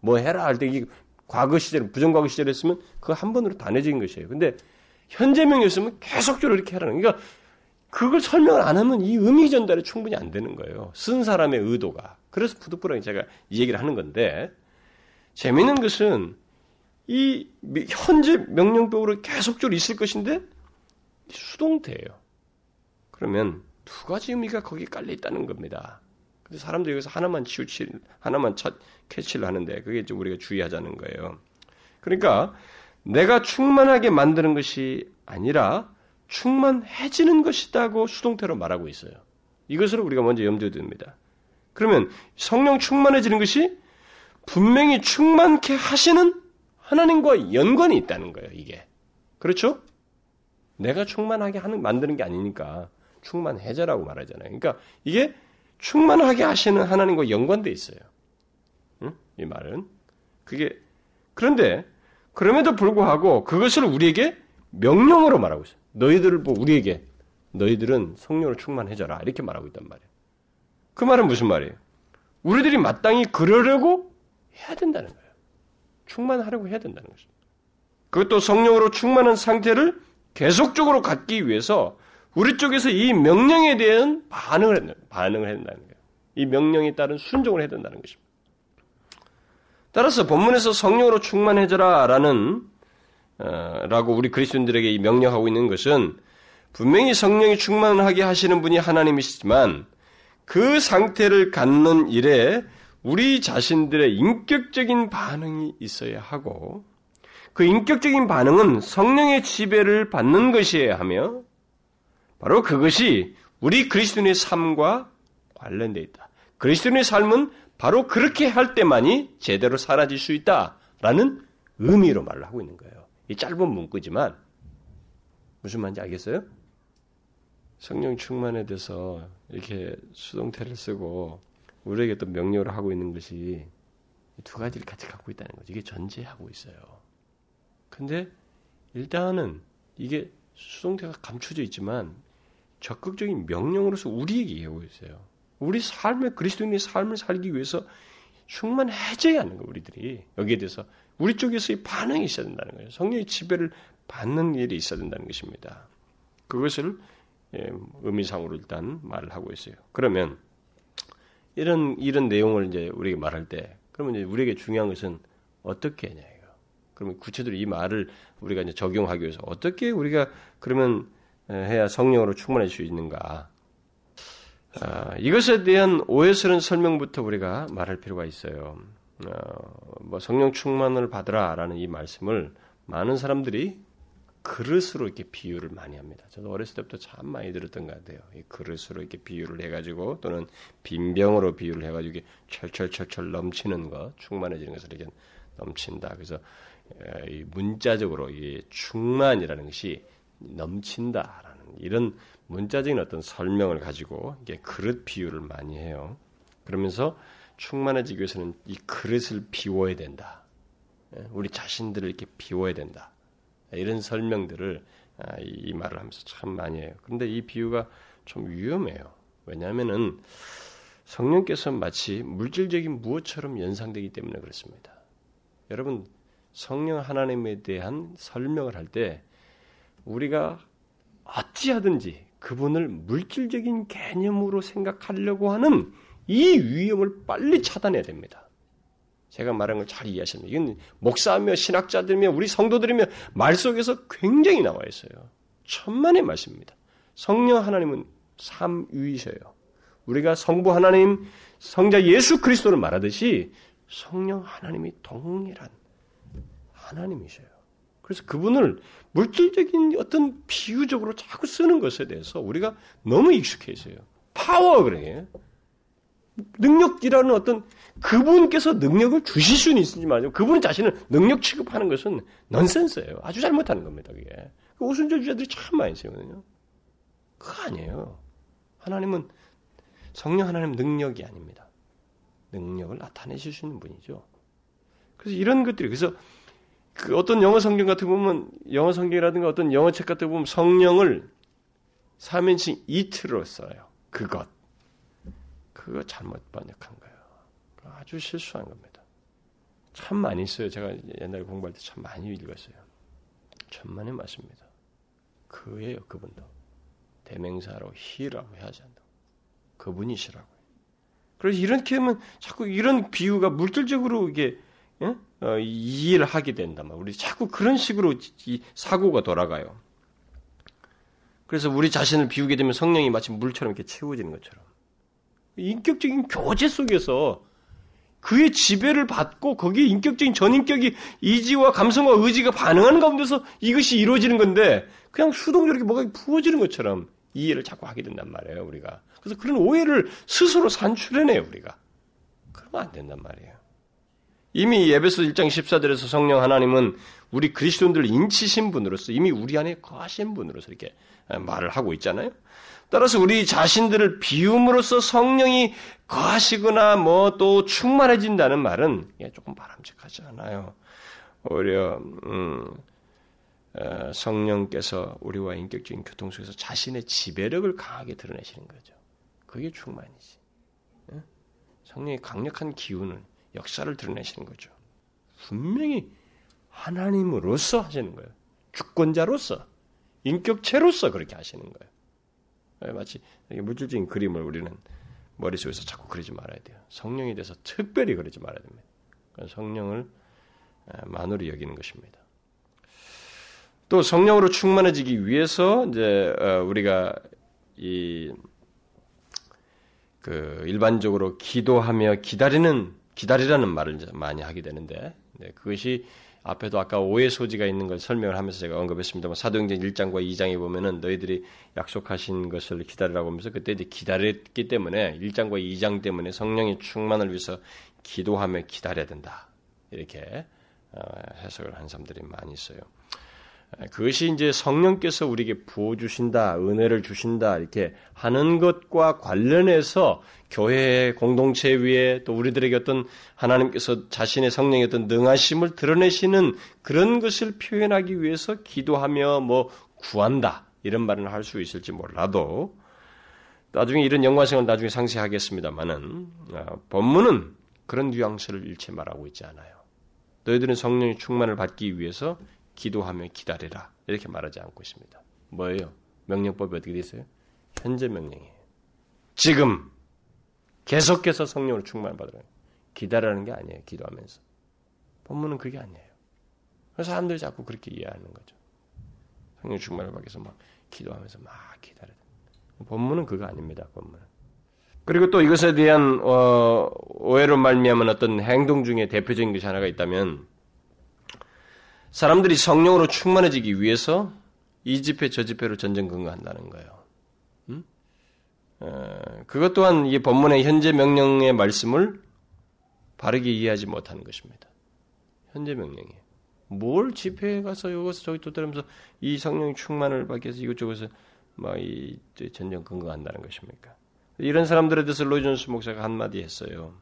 뭐 해라 할 때 이 과거 시절 부정과거 시절 했으면 그거 한 번으로 다 내진 것이에요. 근데 현재 명령이었으면 계속적으로 이렇게 하라는. 그러니까 그걸 설명을 안 하면 이 의미 전달이 충분히 안 되는 거예요. 쓴 사람의 의도가. 그래서 부득불하게 제가 이 얘기를 하는 건데 재미있는 것은 이 현재 명령법으로 계속적으로 있을 것인데 수동태예요. 그러면 두 가지 의미가 거기에 깔려 있다는 겁니다. 그래서 사람들이 여기서 하나만 치우칠, 하나만 차, 캐치를 하는데 그게 좀 우리가 주의하자는 거예요. 그러니까 내가 충만하게 만드는 것이 아니라 충만해지는 것이다고 수동태로 말하고 있어요. 이것을 우리가 먼저 염두에 둡니다. 그러면 성령 충만해지는 것이 분명히 충만케 하시는 하나님과 연관이 있다는 거예요, 이게. 그렇죠? 내가 충만하게 하는, 만드는 게 아니니까 충만해져라고 말하잖아요. 그러니까 이게 충만하게 하시는 하나님과 연관돼 있어요. 응? 이 말은. 그게, 그런데, 그럼에도 불구하고 그것을 우리에게 명령으로 말하고 있어요. 너희들을 뭐 우리에게, 너희들은 성령으로 충만해져라. 이렇게 말하고 있단 말이에요. 그 말은 무슨 말이에요? 우리들이 마땅히 그러려고 해야 된다는 거예요. 충만하려고 해야 된다는 것입니다. 그것도 성령으로 충만한 상태를 계속적으로 갖기 위해서 우리 쪽에서 이 명령에 대한 반응을 했는 반응을 해야 된다는 거예요. 이 명령에 따른 순종을 해야 된다는 것입니다. 따라서 본문에서 성령으로 충만해져라라는 어, 라고 우리 그리스도인들에게 명령하고 있는 것은 분명히 성령이 충만하게 하시는 분이 하나님이시지만 그 상태를 갖는 일에 우리 자신들의 인격적인 반응이 있어야 하고 그 인격적인 반응은 성령의 지배를 받는 것이어야 하며 바로 그것이 우리 그리스도인의 삶과 관련되어 있다. 그리스도인의 삶은 바로 그렇게 할 때만이 제대로 사라질 수 있다라는 의미로 말을 하고 있는 거예요. 이 짧은 문구지만 무슨 말인지 알겠어요? 성령 충만에 대해서 이렇게 수동태를 쓰고 우리에게 또 명령을 하고 있는 것이 두 가지를 같이 갖고 있다는 거죠. 이게 전제하고 있어요. 근데 일단은 이게 수동태가 감춰져 있지만 적극적인 명령으로서 우리에게 얘기하고 있어요. 우리 삶의 그리스도인의 삶을 살기 위해서 충만해져야 하는 거예요. 우리들이 여기에 대해서 우리 쪽에서의 반응이 있어야 된다는 거예요. 성령의 지배를 받는 일이 있어야 된다는 것입니다. 그것을 예, 의미상으로 일단 말을 하고 있어요. 그러면 이런 이런 내용을 이제 우리에게 말할 때 그러면 이제 우리에게 중요한 것은 어떻게 하냐 이거. 그러면 구체적으로 이 말을 우리가 이제 적용하기 위해서 어떻게 우리가 그러면 해야 성령으로 충만할 수 있는가? 아, 이것에 대한 오해스러운 설명부터 우리가 말할 필요가 있어요. 어, 뭐 성령 충만을 받으라라는 이 말씀을 많은 사람들이 그릇으로 이렇게 비유를 많이 합니다. 저도 어렸을 때부터 참 많이 들었던 것 같아요. 이 그릇으로 이렇게 비유를 해가지고 또는 빈병으로 비유를 해가지고 철철철철 넘치는 것, 충만해지는 것을 이렇게 넘친다. 그래서 이 문자적으로 이 충만이라는 것이 넘친다라는 이런 문자적인 어떤 설명을 가지고 이게 그릇 비유를 많이 해요. 그러면서 충만해지기 위해서는 이 그릇을 비워야 된다. 우리 자신들을 이렇게 비워야 된다. 이런 설명들을 아, 이 말을 하면서 참 많이 해요. 그런데 이 비유가 좀 위험해요. 왜냐하면은 성령께서 마치 물질적인 무엇처럼 연상되기 때문에 그렇습니다. 여러분 성령 하나님에 대한 설명을 할 때 우리가 어찌하든지 그분을 물질적인 개념으로 생각하려고 하는 이 위험을 빨리 차단해야 됩니다. 제가 말한 걸 잘 이해하십니다. 이건 목사며 신학자들이며 우리 성도들이며 말 속에서 굉장히 나와 있어요. 천만의 말씀입니다. 성령 하나님은 삼위이셔요. 우리가 성부 하나님, 성자 예수 그리스도를 말하듯이 성령 하나님이 동일한 하나님이셔요. 그래서 그분을 물질적인 어떤 비유적으로 자꾸 쓰는 것에 대해서 우리가 너무 익숙해 있어요. 파워 그래. 능력이라는 어떤 그분께서 능력을 주실 수는 있지만 그분 자신을 능력 취급하는 것은 넌센스예요. 아주 잘못하는 겁니다. 그게 그 우순절 주자들이 참 많이 있거든요. 그거 아니에요. 하나님은 성령 하나님 능력이 아닙니다. 능력을 나타내실 수 있는 분이죠. 그래서 이런 것들이 그래서 그 어떤 영어 성경 같은 보면 영어 성경이라든가 어떤 영어 책 같은 보면 성령을 삼인칭 이트로 써요. 그것. 그거 잘못 번역한 거예요. 아주 실수한 겁니다. 참 많이 써요. 제가 옛날에 공부할 때 참 많이 읽었어요. 천만에 맞습니다. 그예요, 그분도. 대명사로 히라고 해야지 한다. 그분이시라고. 그래서 이렇게 하면 자꾸 이런 비유가 물질적으로 이게 예? 어, 이해를 하게 말이에요. 우리 자꾸 그런 식으로 이 사고가 돌아가요. 그래서 우리 자신을 비우게 되면 성령이 마치 물처럼 이렇게 채워지는 것처럼. 인격적인 교제 속에서 그의 지배를 받고 거기에 인격적인 전인격이 이지와 감성과 의지가 반응하는 가운데서 이것이 이루어지는 건데 그냥 수동적으로 뭐가 부어지는 것처럼 이해를 자꾸 하게 된단 말이에요, 우리가. 그래서 그런 오해를 스스로 산출해내요, 우리가. 그러면 안 된단 말이에요. 이미 예배소 1장 14절에서 성령 하나님은 우리 그리스도인들을 인치신 분으로서 이미 우리 안에 거하신 분으로서 이렇게 말을 하고 있잖아요. 따라서 우리 자신들을 비움으로써 성령이 거하시거나 뭐 또 충만해진다는 말은 조금 바람직하지 않아요. 오히려 음, 어, 성령께서 우리와 인격적인 교통 속에서 자신의 지배력을 강하게 드러내시는 거죠. 그게 충만이지. 성령의 강력한 기운을 역사를 드러내시는 거죠. 분명히 하나님으로서 하시는 거예요. 주권자로서 인격체로서 그렇게 하시는 거예요. 예, 마치 물질적인 그림을 우리는 머릿속에서 자꾸 그리지 말아야 돼요. 성령에 대해서 특별히 그리지 말아야 됩니다. 성령을 만으로 여기는 것입니다. 또 성령으로 충만해지기 위해서 이제 어, 우리가 이 그 일반적으로 기도하며 기다리는 기다리라는 말을 많이 하게 되는데 그것이 앞에도 아까 오해 소지가 있는 걸 설명을 하면서 제가 언급했습니다만 사도행전 1장과 2장에 보면은 너희들이 약속하신 것을 기다리라고 하면서 그때 이제 기다렸기 때문에 1장과 2장 때문에 성령의 충만을 위해서 기도하며 기다려야 된다. 이렇게 어, 해석을 한 사람들이 많이 있어요. 그것이 이제 성령께서 우리에게 부어 주신다, 은혜를 주신다 이렇게 하는 것과 관련해서 교회 공동체 위에 또 우리들에게 어떤 하나님께서 자신의 성령의 어떤 능하심을 드러내시는 그런 것을 표현하기 위해서 기도하며 뭐 구한다 이런 말을 할수 있을지 몰라도 나중에 이런 연관성을 나중에 상세하겠습니다만은 어, 본문은 그런 뉘앙스를 일체 말하고 있지 않아요. 너희들은 성령의 충만을 받기 위해서 기도하며 기다리라. 이렇게 말하지 않고 있습니다. 뭐예요? 명령법이 어떻게 되어 있어요? 현재 명령이에요. 지금 계속해서 성령으로 충만을 받으라. 기다리라는 게 아니에요. 기도하면서. 본문은 그게 아니에요. 그래서 사람들이 자꾸 그렇게 이해하는 거죠. 성령 충만을 받기 위해서 막 기도하면서 막 기다려야 본문은 그거 아닙니다. 본문은. 그리고 또 이것에 대한 어, 오해로 말미암은 어떤 행동 중에 대표적인 것이 하나가 있다면 사람들이 성령으로 충만해지기 위해서 이 집회 저 집회로 전쟁 근거한다는 거예요. 음? 어, 그것 또한 이 본문의 현재 명령의 말씀을 바르게 이해하지 못하는 것입니다. 현재 명령이에요. 뭘 집회에 가서 여기서 저기 도달하면서 이 성령 충만을 받기 위해서 이것저것에 막이 전쟁 근거한다는 것입니까? 이런 사람들에 대해서 로이존스 목사가 한마디 했어요.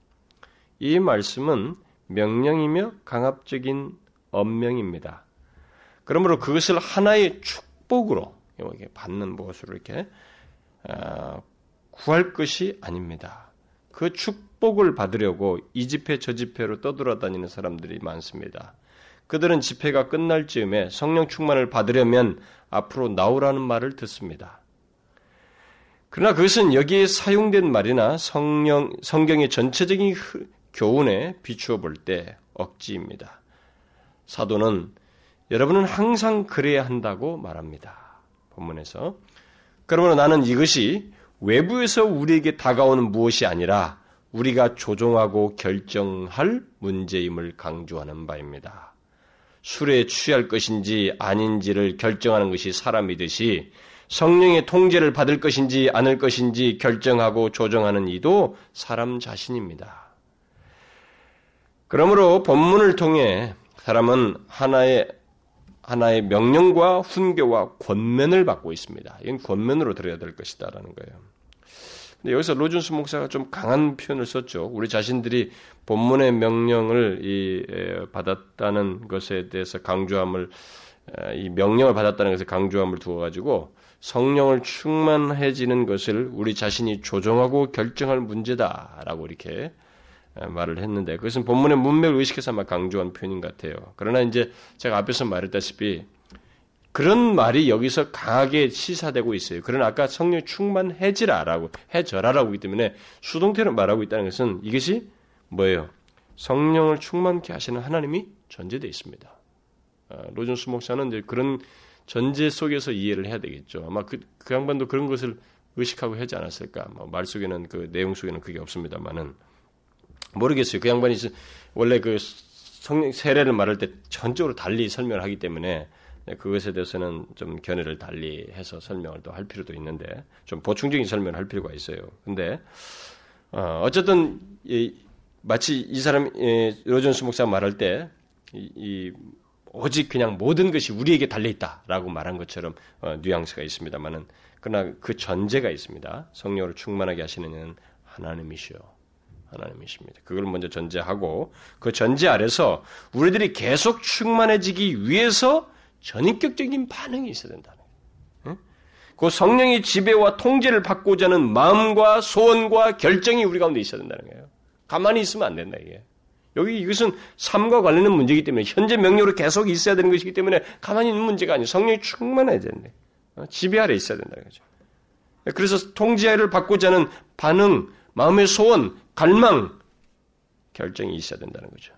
이 말씀은 명령이며 강압적인 언명입니다. 그러므로 그것을 하나의 축복으로 이렇게 받는 무엇으로 이렇게 어, 구할 것이 아닙니다. 그 축복을 받으려고 이 집회 저 집회로 떠돌아다니는 사람들이 많습니다. 그들은 집회가 끝날 즈음에 성령 충만을 받으려면 앞으로 나오라는 말을 듣습니다. 그러나 그것은 여기에 사용된 말이나 성령, 성경의 전체적인 교훈에 비추어 볼 때 억지입니다. 사도는 여러분은 항상 그래야 한다고 말합니다. 본문에서. 그러므로 나는 이것이 외부에서 우리에게 다가오는 무엇이 아니라 우리가 조종하고 결정할 문제임을 강조하는 바입니다. 술에 취할 것인지 아닌지를 결정하는 것이 사람이듯이 성령의 통제를 받을 것인지 않을 것인지 결정하고 조정하는 이도 사람 자신입니다. 그러므로 본문을 통해 사람은 하나의 하나의 명령과 훈계와 권면을 받고 있습니다. 이건 권면으로 들어야 될 것이다라는 거예요. 근데 여기서 로준스 목사가 좀 강한 표현을 썼죠. 우리 자신들이 본문의 명령을 이, 받았다는 것에 대해서 강조함을 이 명령을 받았다는 것에 강조함을 두어 가지고 성령을 충만해지는 것을 우리 자신이 조정하고 결정할 문제다라고 이렇게 말을 했는데 그것은 본문의 문맥을 의식해서 막 강조한 표현인 것 같아요. 그러나 이제 제가 앞에서 말했다시피 그런 말이 여기서 강하게 시사되고 있어요. 그러나 아까 성령 충만해지라라고 해져라라고 하기 때문에 수동태로 말하고 있다는 것은 이것이 뭐예요? 성령을 충만케 하시는 하나님이 전제되어 있습니다. 아, 로준스 목사는 이제 그런 전제 속에서 이해를 해야 되겠죠. 아마 그, 그 양반도 그런 것을 의식하고 하지 않았을까. 뭐 말 속에는 그 내용 속에는 그게 없습니다만은 모르겠어요. 그 양반이 원래 그 성령 세례를 말할 때 전적으로 달리 설명을 하기 때문에 그것에 대해서는 좀 견해를 달리 해서 설명을 또 할 필요도 있는데 좀 보충적인 설명을 할 필요가 있어요. 근데 어, 쨌든 마치 이 사람 로전스 목사 말할 때 이, 이 오직 그냥 모든 것이 우리에게 달려 있다라고 말한 것처럼 어, 뉘앙스가 있습니다만은 그러나 그 전제가 있습니다. 성령으로 충만하게 하시는 이는 하나님이시요. 하나님이십니다. 그걸 먼저 전제하고 그 전제 아래서 우리들이 계속 충만해지기 위해서 전인격적인 반응이 있어야 된다는 거예요. 그 성령의 지배와 통제를 받고자 하는 마음과 소원과 결정이 우리 가운데 있어야 된다는 거예요. 가만히 있으면 안 된다 이게. 여기 이것은 삶과 관련된 문제이기 때문에 현재 명령으로 계속 있어야 되는 것이기 때문에 가만히 있는 문제가 아니고 성령이 충만해야 되는데 어, 지배 아래 있어야 된다는 거죠. 그래서 통제를 받고자 하는 반응, 마음의 소원, 갈망, 결정이 있어야 된다는 거죠.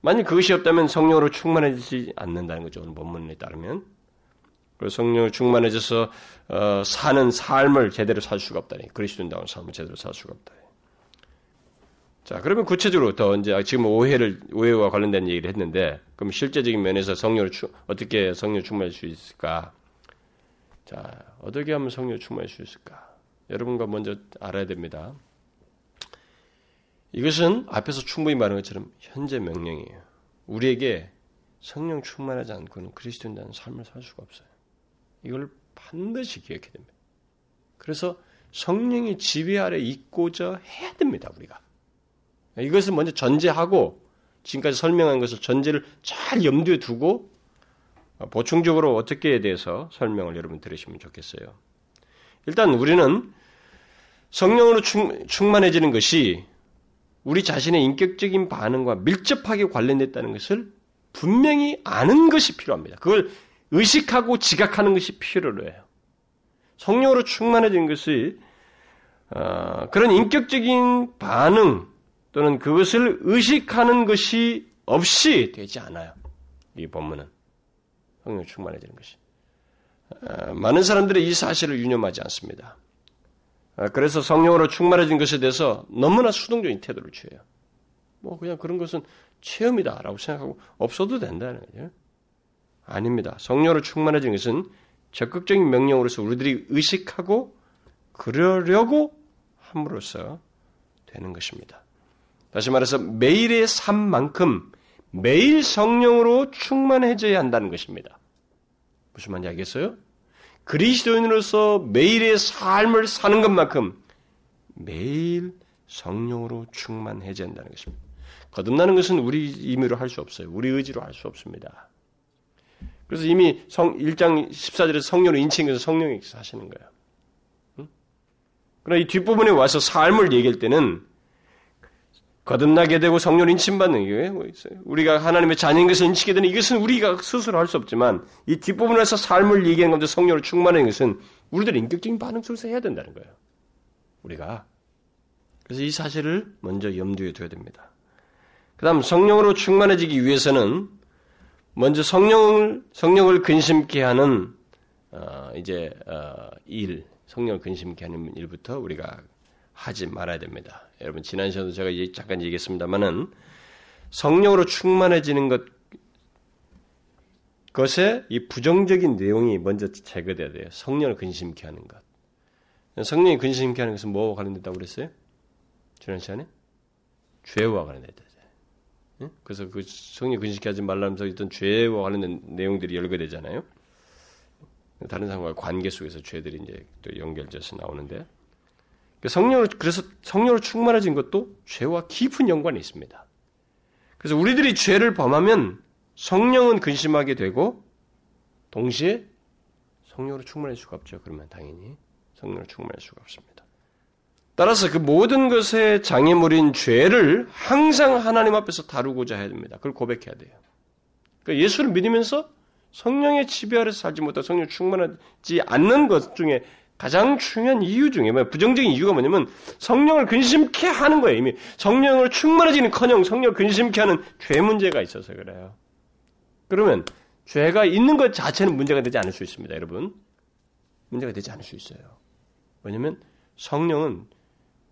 만약 그것이 없다면 성령으로 충만해지지 않는다는 거죠. 오늘 본문에 따르면. 그리고 성령으로 충만해져서 어, 사는 삶을 제대로 살 수가 없다니. 그리스도인다운 삶을 제대로 살 수가 없다. 자, 그러면 구체적으로 더 이제 지금 오해를 오해와 관련된 얘기를 했는데, 그럼 실제적인 면에서 성령을 추, 어떻게 성령 충만할 수 있을까? 자, 어떻게 하면 성령 충만할 수 있을까? 여러분과 먼저 알아야 됩니다. 이것은 앞에서 충분히 말한 것처럼 현재 명령이에요. 우리에게 성령 충만하지 않고는 그리스도인다는 삶을 살 수가 없어요. 이걸 반드시 기억해야 됩니다. 그래서 성령의 지배 아래 있고자 해야 됩니다, 우리가. 이것을 먼저 전제하고 지금까지 설명한 것을 전제를 잘 염두에 두고 보충적으로 어떻게에 대해서 설명을 여러분 들으시면 좋겠어요. 일단 우리는 성령으로 충, 충만해지는 것이 우리 자신의 인격적인 반응과 밀접하게 관련됐다는 것을 분명히 아는 것이 필요합니다. 그걸 의식하고 지각하는 것이 필요로 해요. 성령으로 충만해진 것이 어, 그런 인격적인 반응 또는 그것을 의식하는 것이 없이 되지 않아요. 이 본문은 성령 충만해지는 것이 어, 많은 사람들이 이 사실을 유념하지 않습니다. 어, 그래서 성령으로 충만해진 것에 대해서 너무나 수동적인 태도를 취해요. 뭐 그냥 그런 것은 체험이다라고 생각하고 없어도 된다는 거죠. 아닙니다. 성령으로 충만해진 것은 적극적인 명령으로서 우리들이 의식하고 그러려고 함으로써 되는 것입니다. 다시 말해서 매일의 삶만큼 매일 성령으로 충만해져야 한다는 것입니다. 무슨 말인지 알겠어요? 그리스도인으로서 매일의 삶을 사는 것만큼 매일 성령으로 충만해져야 한다는 것입니다. 거듭나는 것은 우리 임의로 할 수 없어요. 우리 의지로 할 수 없습니다. 그래서 이미 성, 1장 14절에 성령을 인칭 해서 성령이 하시는 거예요. 응? 그러나 이 뒷부분에 와서 삶을 얘기할 때는 거듭나게 되고 성령 인침받는 게 뭐. 우리가 하나님의 자녀인 것을 인치게 되는 이것은 우리가 스스로 할 수 없지만 이 뒷부분에서 삶을 얘기하는 건데 성령을 충만하는 것은 우리들의 인격적인 반응 속에서 해야 된다는 거예요. 우리가. 그래서 이 사실을 먼저 염두에 둬야 됩니다. 그 다음 성령으로 충만해지기 위해서는 먼저 성령을, 성령을 근심케 하는, 어, 이제, 어, 일, 성령을 근심케 하는 일부터 우리가 하지 말아야 됩니다. 여러분 지난 시간도 제가 잠깐 얘기했습니다만은 성령으로 충만해지는 것 것에 이 부정적인 내용이 먼저 제거돼야 돼요. 성령을 근심케 하는 것. 성령이 근심케 하는 것은 뭐와 관련됐다고 그랬어요? 지난 시간에 죄와 관련됐다. 그래서 그 성령 근심케 하지 말라면서 있던 죄와 관련된 내용들이 열거되잖아요. 다른 사람과 관계 속에서 죄들이 이제 또 연결돼서 나오는데 그 성령을 그래서 성령으로 충만해진 것도 죄와 깊은 연관이 있습니다. 그래서 우리들이 죄를 범하면 성령은 근심하게 되고 동시에 성령으로 충만할 수가 없죠. 그러면 당연히 성령으로 충만할 수가 없습니다. 따라서 그 모든 것의 장애물인 죄를 항상 하나님 앞에서 다루고자 해야 됩니다. 그걸 고백해야 돼요. 그러니까 예수를 믿으면서 성령의 지배 아래서 살지 못하고 성령 충만하지 않는 것 중에 가장 중요한 이유 중에 뭐 부정적인 이유가 뭐냐면 성령을 근심케 하는 거예요. 이미 성령을 충만해지는커녕 성령을 근심케 하는 죄 문제가 있어서 그래요. 그러면 죄가 있는 것 자체는 문제가 되지 않을 수 있습니다, 여러분. 문제가 되지 않을 수 있어요. 왜냐하면 성령은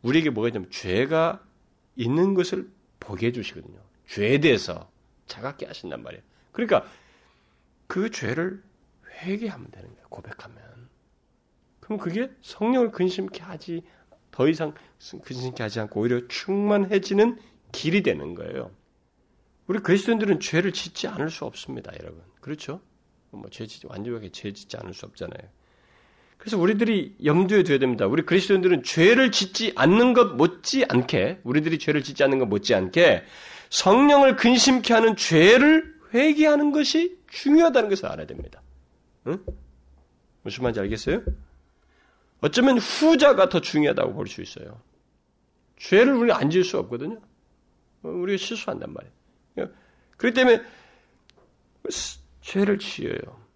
우리에게 뭐가 있냐면 죄가 있는 것을 보게 해주시거든요. 죄에 대해서 자각게 하신단 말이에요. 그러니까 그 죄를 회개하면 되는 거예요. 고백하면. 그럼 그게 성령을 근심케 하지 더 이상 근심케 하지 않고 오히려 충만해지는 길이 되는 거예요. 우리 그리스도인들은 죄를 짓지 않을 수 없습니다, 여러분. 그렇죠? 뭐 죄 짓지 완전하게 죄 짓지 않을 수 없잖아요. 그래서 우리들이 염두에 둬야 됩니다. 우리 그리스도인들은 죄를 짓지 않는 것 못지 않게 우리들이 죄를 짓지 않는 것 못지 않게 성령을 근심케 하는 죄를 회개하는 것이 중요하다는 것을 알아야 됩니다. 응? 무슨 말인지 알겠어요? 어쩌면 후자가 더 중요하다고 볼 수 있어요. 죄를 우리가 안 지을 수 없거든요. 우리가 실수한단 말이에요. 그렇기 때문에 죄를 지어요.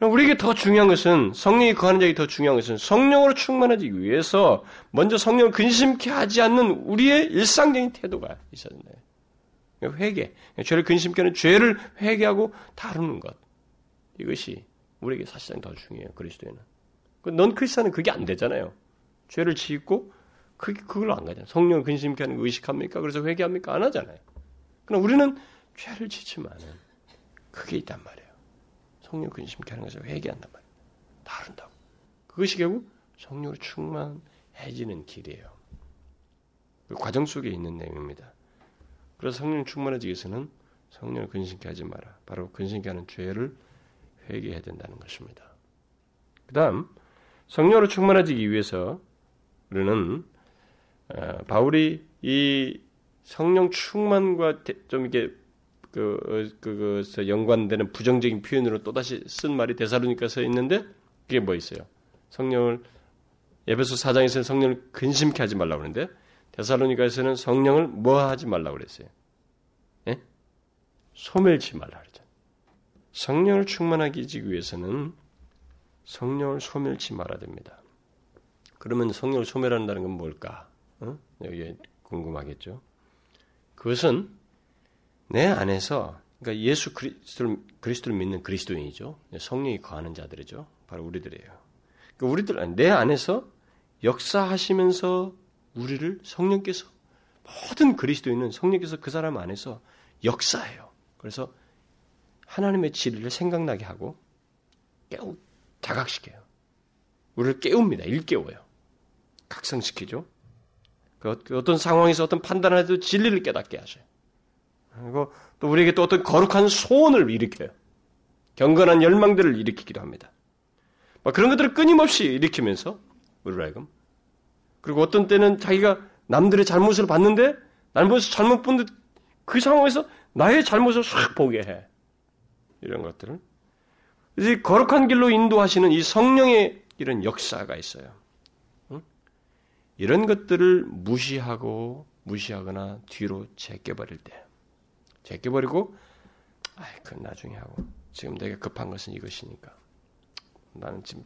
우리에게 더 중요한 것은 성령이 거하는 자에게 더 중요한 것은 성령으로 충만하기 위해서 먼저 성령을 근심케 하지 않는 우리의 일상적인 태도가 있어야 된다. 회개, 죄를 근심케 하는 죄를 회개하고 다루는 것 이것이 우리에게 사실상 더 중요해요. 그리스도에는. 그넌 크리스천은 그게 안 되잖아요. 죄를 짓고 그 그걸로 안 가잖아요. 성령을 근심케 하는 거 의식합니까? 그래서 회개합니까? 안 하잖아요. 그럼 우리는 죄를 짓지만은 그게 있단 말이에요. 성령 근심케 하는 것을 회개한단 말이에요. 다른다고. 그것이 결국 성령으로 충만해지는 길이에요. 그 과정 속에 있는 내용입니다. 그래서 성령 충만해지기 위해서는 성령을 근심케 하지 마라. 바로 근심케 하는 죄를 회개해야 된다는 것입니다. 그 다음, 성령으로 충만해지기 위해서 우리는 어, 바울이 이 성령 충만과 좀 이게 그, 그, 그, 연관되는 부정적인 표현으로 또다시 쓴 말이 대사로니까서 있는데, 그게 뭐 있어요? 성령을, 예배소 4장에서는 성령을 근심케 하지 말라고 그러는데, 대사로니까에서는 성령을 뭐 하지 말라고 그랬어요? 예? 소멸치 말라 그랬잖아요. 성령을 충만하게 해주기 위해서는 성령을 소멸치 말아야 됩니다. 그러면 성령을 소멸한다는 건 뭘까? 어? 여기 궁금하겠죠? 그것은 내 안에서 그러니까 예수 그리스도를, 그리스도를 믿는 그리스도인이죠. 성령이 거하는 자들이죠. 바로 우리들이에요. 그러니까 우리들 내 안에서 역사하시면서 우리를 성령께서 모든 그리스도인은 성령께서 그 사람 안에서 역사해요. 그래서 하나님의 진리를 생각나게 하고 깨우 자각시켜요. 우리를 깨웁니다. 일깨워요. 각성시키죠. 그 어떤 상황에서 어떤 판단을 해도 진리를 깨닫게 하셔요. 그리고 또 우리에게 또 어떤 거룩한 소원을 일으켜요. 경건한 열망들을 일으키기도 합니다. 그런 것들을 끊임없이 일으키면서 우리를 하여금 그리고 어떤 때는 자기가 남들의 잘못을 봤는데 잘못을 잘못 본듯 그 상황에서 나의 잘못을 싹 보게 해. 이런 것들을. 이제 거룩한 길로 인도하시는 이 성령의 이런 역사가 있어요. 응? 이런 것들을 무시하고 무시하거나 뒤로 제껴버릴 때 제껴버리고 아이 그건 나중에 하고. 지금 내가 급한 것은 이것이니까. 나는 지금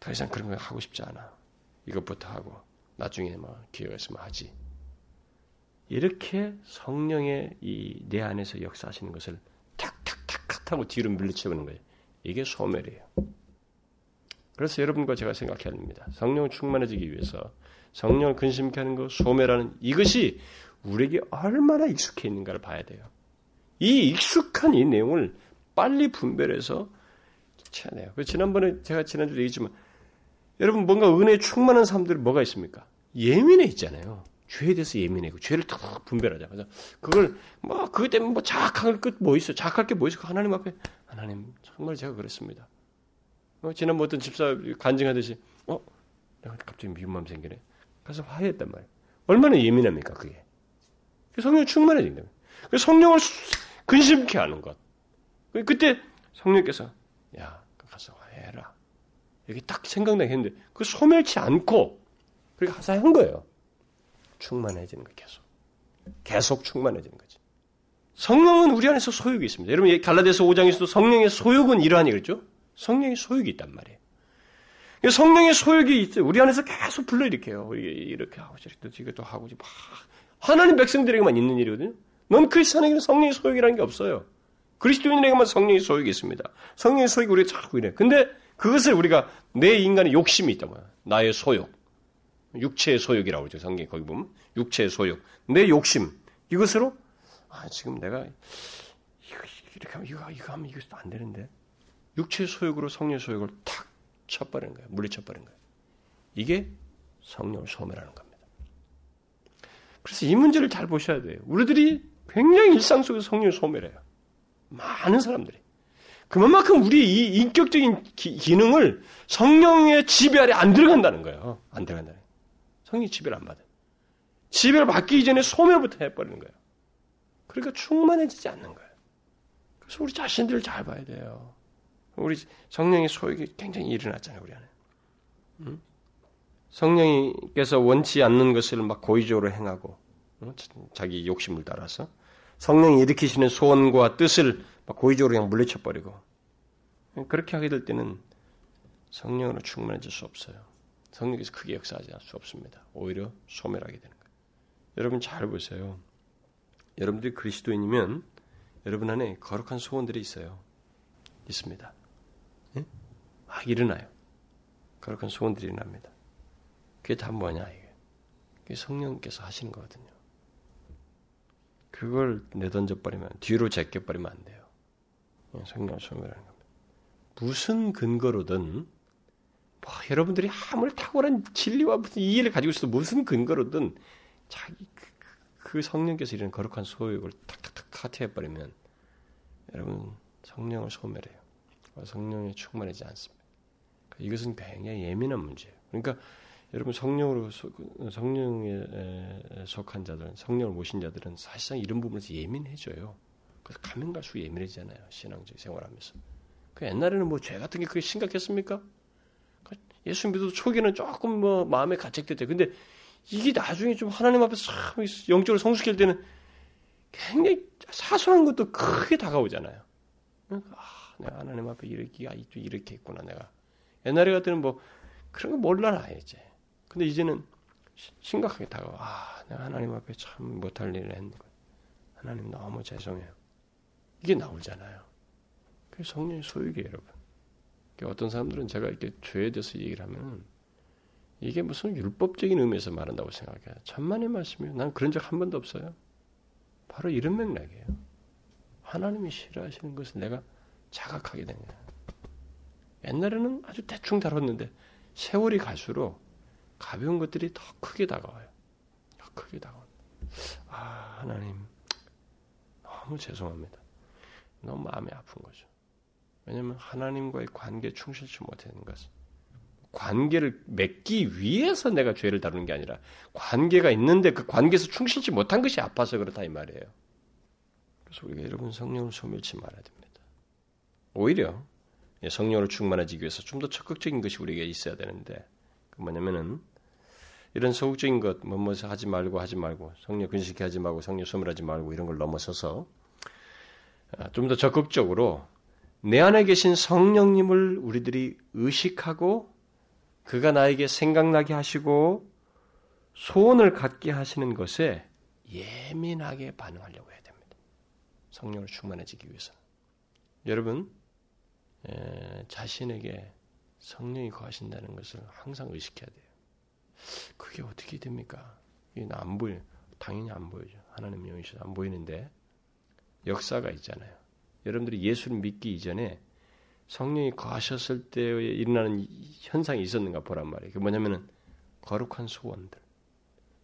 더 이상 그런 거 하고 싶지 않아. 이것부터 하고 나중에 뭐 기회가 있으면 하지. 이렇게 성령의 이 내 안에서 역사하시는 것을 탁탁탁탁 하고 뒤로 밀리쳐보는 거예요 이게 소멸이에요 그래서 여러분과 제가 생각해야 합니다 성령 충만해지기 위해서 성령을 근심케 하는 것 소멸하는 이것이 우리에게 얼마나 익숙해 있는가를 봐야 돼요. 이 익숙한 이 내용을 빨리 분별해서 돼요. 지난번에 제가 지난주에 얘기했지만 여러분 뭔가 은혜에 충만한 사람들이 뭐가 있습니까? 예민해 있잖아요. 죄에 대해서 예민해고 죄를 탁 분별하자. 그래서 그걸 뭐 그것 때문에 뭐 자학할 것 뭐 있어? 자학할 게 뭐 있어? 하나님 앞에 하나님 정말 제가 그랬습니다. 어, 지난번 어떤 집사 간증하듯이 어 내가 갑자기 미운 마음 생기네. 가서 화해했단 말이에요. 얼마나 예민합니까 그게? 성령 충만해진 거예요. 그 성령을 근심케 하는 것. 그때 성령께서 야 가서 해라. 여기 딱 생각나게 했는데 그 소멸치 않고 그렇게 하사 한 거예요. 충만해지는 거 계속. 계속 충만해지는 거지. 성령은 우리 안에서 소욕이 있습니다. 여러분 갈라디아서 5장에서도 성령의 소욕은 이러하니 그랬죠? 성령의 소욕이 있단 말이에요. 성령의 소욕이 있어요. 우리 안에서 계속 불러일으켜요. 이렇게 하고 저렇게 이것도 하고 막 하나님 백성들에게만 있는 일이거든요. 넌 크리스천에게는 성령의 소욕이라는 게 없어요. 그리스도인에게만 성령의 소욕이 있습니다. 성령의 소욕이 우리가 자꾸 이래. 근데 그것을 우리가 내 인간의 욕심이 있다고요. 나의 소욕. 육체의 소욕이라고 그러죠. 성경 거기 보면 육체의 소욕. 내 욕심. 이것으로 아, 지금 내가 이거 이렇게 하면 이거 이거 하면 이것도 안 되는데. 육체의 소욕으로 성령의 소욕을 탁 쳐버리는 거예요. 물리쳐버리는 거예요. 이게 성령을 소멸하는 겁니다. 그래서 이 문제를 잘 보셔야 돼요. 우리들이 굉장히 일상 속에서 성령을 소멸해요. 많은 사람들이. 그만큼 우리 이 인격적인 기, 능을 성령의 지배 아래 안 들어간다는 거예요. 안 들어간다는 거예요. 성령이 지배를 안 받아요. 지배를 받기 이전에 소멸부터 해버리는 거예요. 그러니까 충만해지지 않는 거예요. 그래서 우리 자신들을 잘 봐야 돼요. 우리 성령의 소욕이 굉장히 일어났잖아요, 우리 안에. 응? 성령께서 원치 않는 것을 막 고의적으로 행하고 응? 자기 욕심을 따라서 성령이 일으키시는 소원과 뜻을 막 고의적으로 그냥 물리쳐 버리고 그렇게 하게 될 때는 성령으로 충만해질 수 없어요. 성령께서 크게 역사하지 않을 수 없습니다. 오히려 소멸하게 되는 거예요. 여러분 잘 보세요. 여러분들이 그리스도인이면 여러분 안에 거룩한 소원들이 있어요. 있습니다. 예? 막 일어나요. 거룩한 소원들이 일어납니다. 그게 다 뭐냐 이게. 그게 성령께서 하시는 거거든요. 그걸 내던져 버리면 뒤로 제껴 버리면 안 돼요. 예, 성령 소멸하는 겁니다. 무슨 근거로든 뭐 여러분들이 아무리 탁월한 진리와 무슨 이해를 가지고 있어도 무슨 근거로든 자기 그, 성령께서 이런 거룩한 소욕을 탁탁탁 카트해 버리면 여러분 성령을 소멸해요. 성령에 충만하지 않습니다. 이것은 굉장히 예민한 문제예요. 그러니까 여러분 성령으로 성령에 속한 자들, 성령을 모신 자들은 사실상 이런 부분에서 예민해져요. 그래서 가면 갈수록 예민해지잖아요. 신앙적 생활하면서. 그 옛날에는 뭐 죄 같은 게 그게 심각했습니까? 그 예수 믿어도 초기에는 조금 뭐 마음에 가책됐대. 근데 이게 나중에 좀 하나님 앞에서 참 영적으로 성숙할 때는 굉장히 사소한 것도 크게 다가오잖아요. 그러니까 아, 내가 하나님 앞에 이렇게 아직도 이렇게 했구나 내가. 옛날에 같으면 뭐 그런 거 몰라라 이제. 근데 이제는 심각하게 다가와. 아, 내가 하나님 앞에 참 못할 일을 했는 거. 하나님 너무 죄송해요. 이게 나오잖아요. 그게 성령의 소유이에요, 여러분. 어떤 사람들은 제가 이렇게 죄에 대해서 얘기를 하면 이게 무슨 율법적인 의미에서 말한다고 생각해요. 천만의 말씀이에요. 난 그런 적 한 번도 없어요. 바로 이런 맥락이에요. 하나님이 싫어하시는 것을 내가 자각하게 된 거예요. 옛날에는 아주 대충 다뤘는데 세월이 갈수록 가벼운 것들이 더 크게 다가와요. 더 크게 다가와요. 아, 하나님, 너무 죄송합니다. 너무 마음이 아픈 거죠. 왜냐하면 하나님과의 관계에 충실치 못하는 것은 관계를 맺기 위해서 내가 죄를 다루는 게 아니라 관계가 있는데 그 관계에서 충실치 못한 것이 아파서 그렇다 이 말이에요. 그래서 우리가 여러분 성령을 소멸치 말아야 됩니다. 오히려 성령으로 충만해지기 위해서 좀 더 적극적인 것이 우리에게 있어야 되는데 그 뭐냐면은 이런 소극적인 것, 뭐, 뭐, 하지 말고, 하지 말고, 성령 근식해 하지 말고, 성령 소멸하지 말고, 이런 걸 넘어서서, 아, 좀더 적극적으로, 내 안에 계신 성령님을 우리들이 의식하고, 그가 나에게 생각나게 하시고, 소원을 갖게 하시는 것에 예민하게 반응하려고 해야 됩니다. 성령을 충만해지기 위해서. 여러분, 에, 자신에게 성령이 거하신다는 것을 항상 의식해야 돼요. 그게 어떻게 됩니까? 이게 안 보여. 당연히 안 보이죠. 하나님 영이셔서 안 보이는데 역사가 있잖아요. 여러분들이 예수를 믿기 이전에 성령이 거하셨을 때에 일어나는 현상이 있었는가 보란 말이에요. 그 뭐냐면은 거룩한 소원들.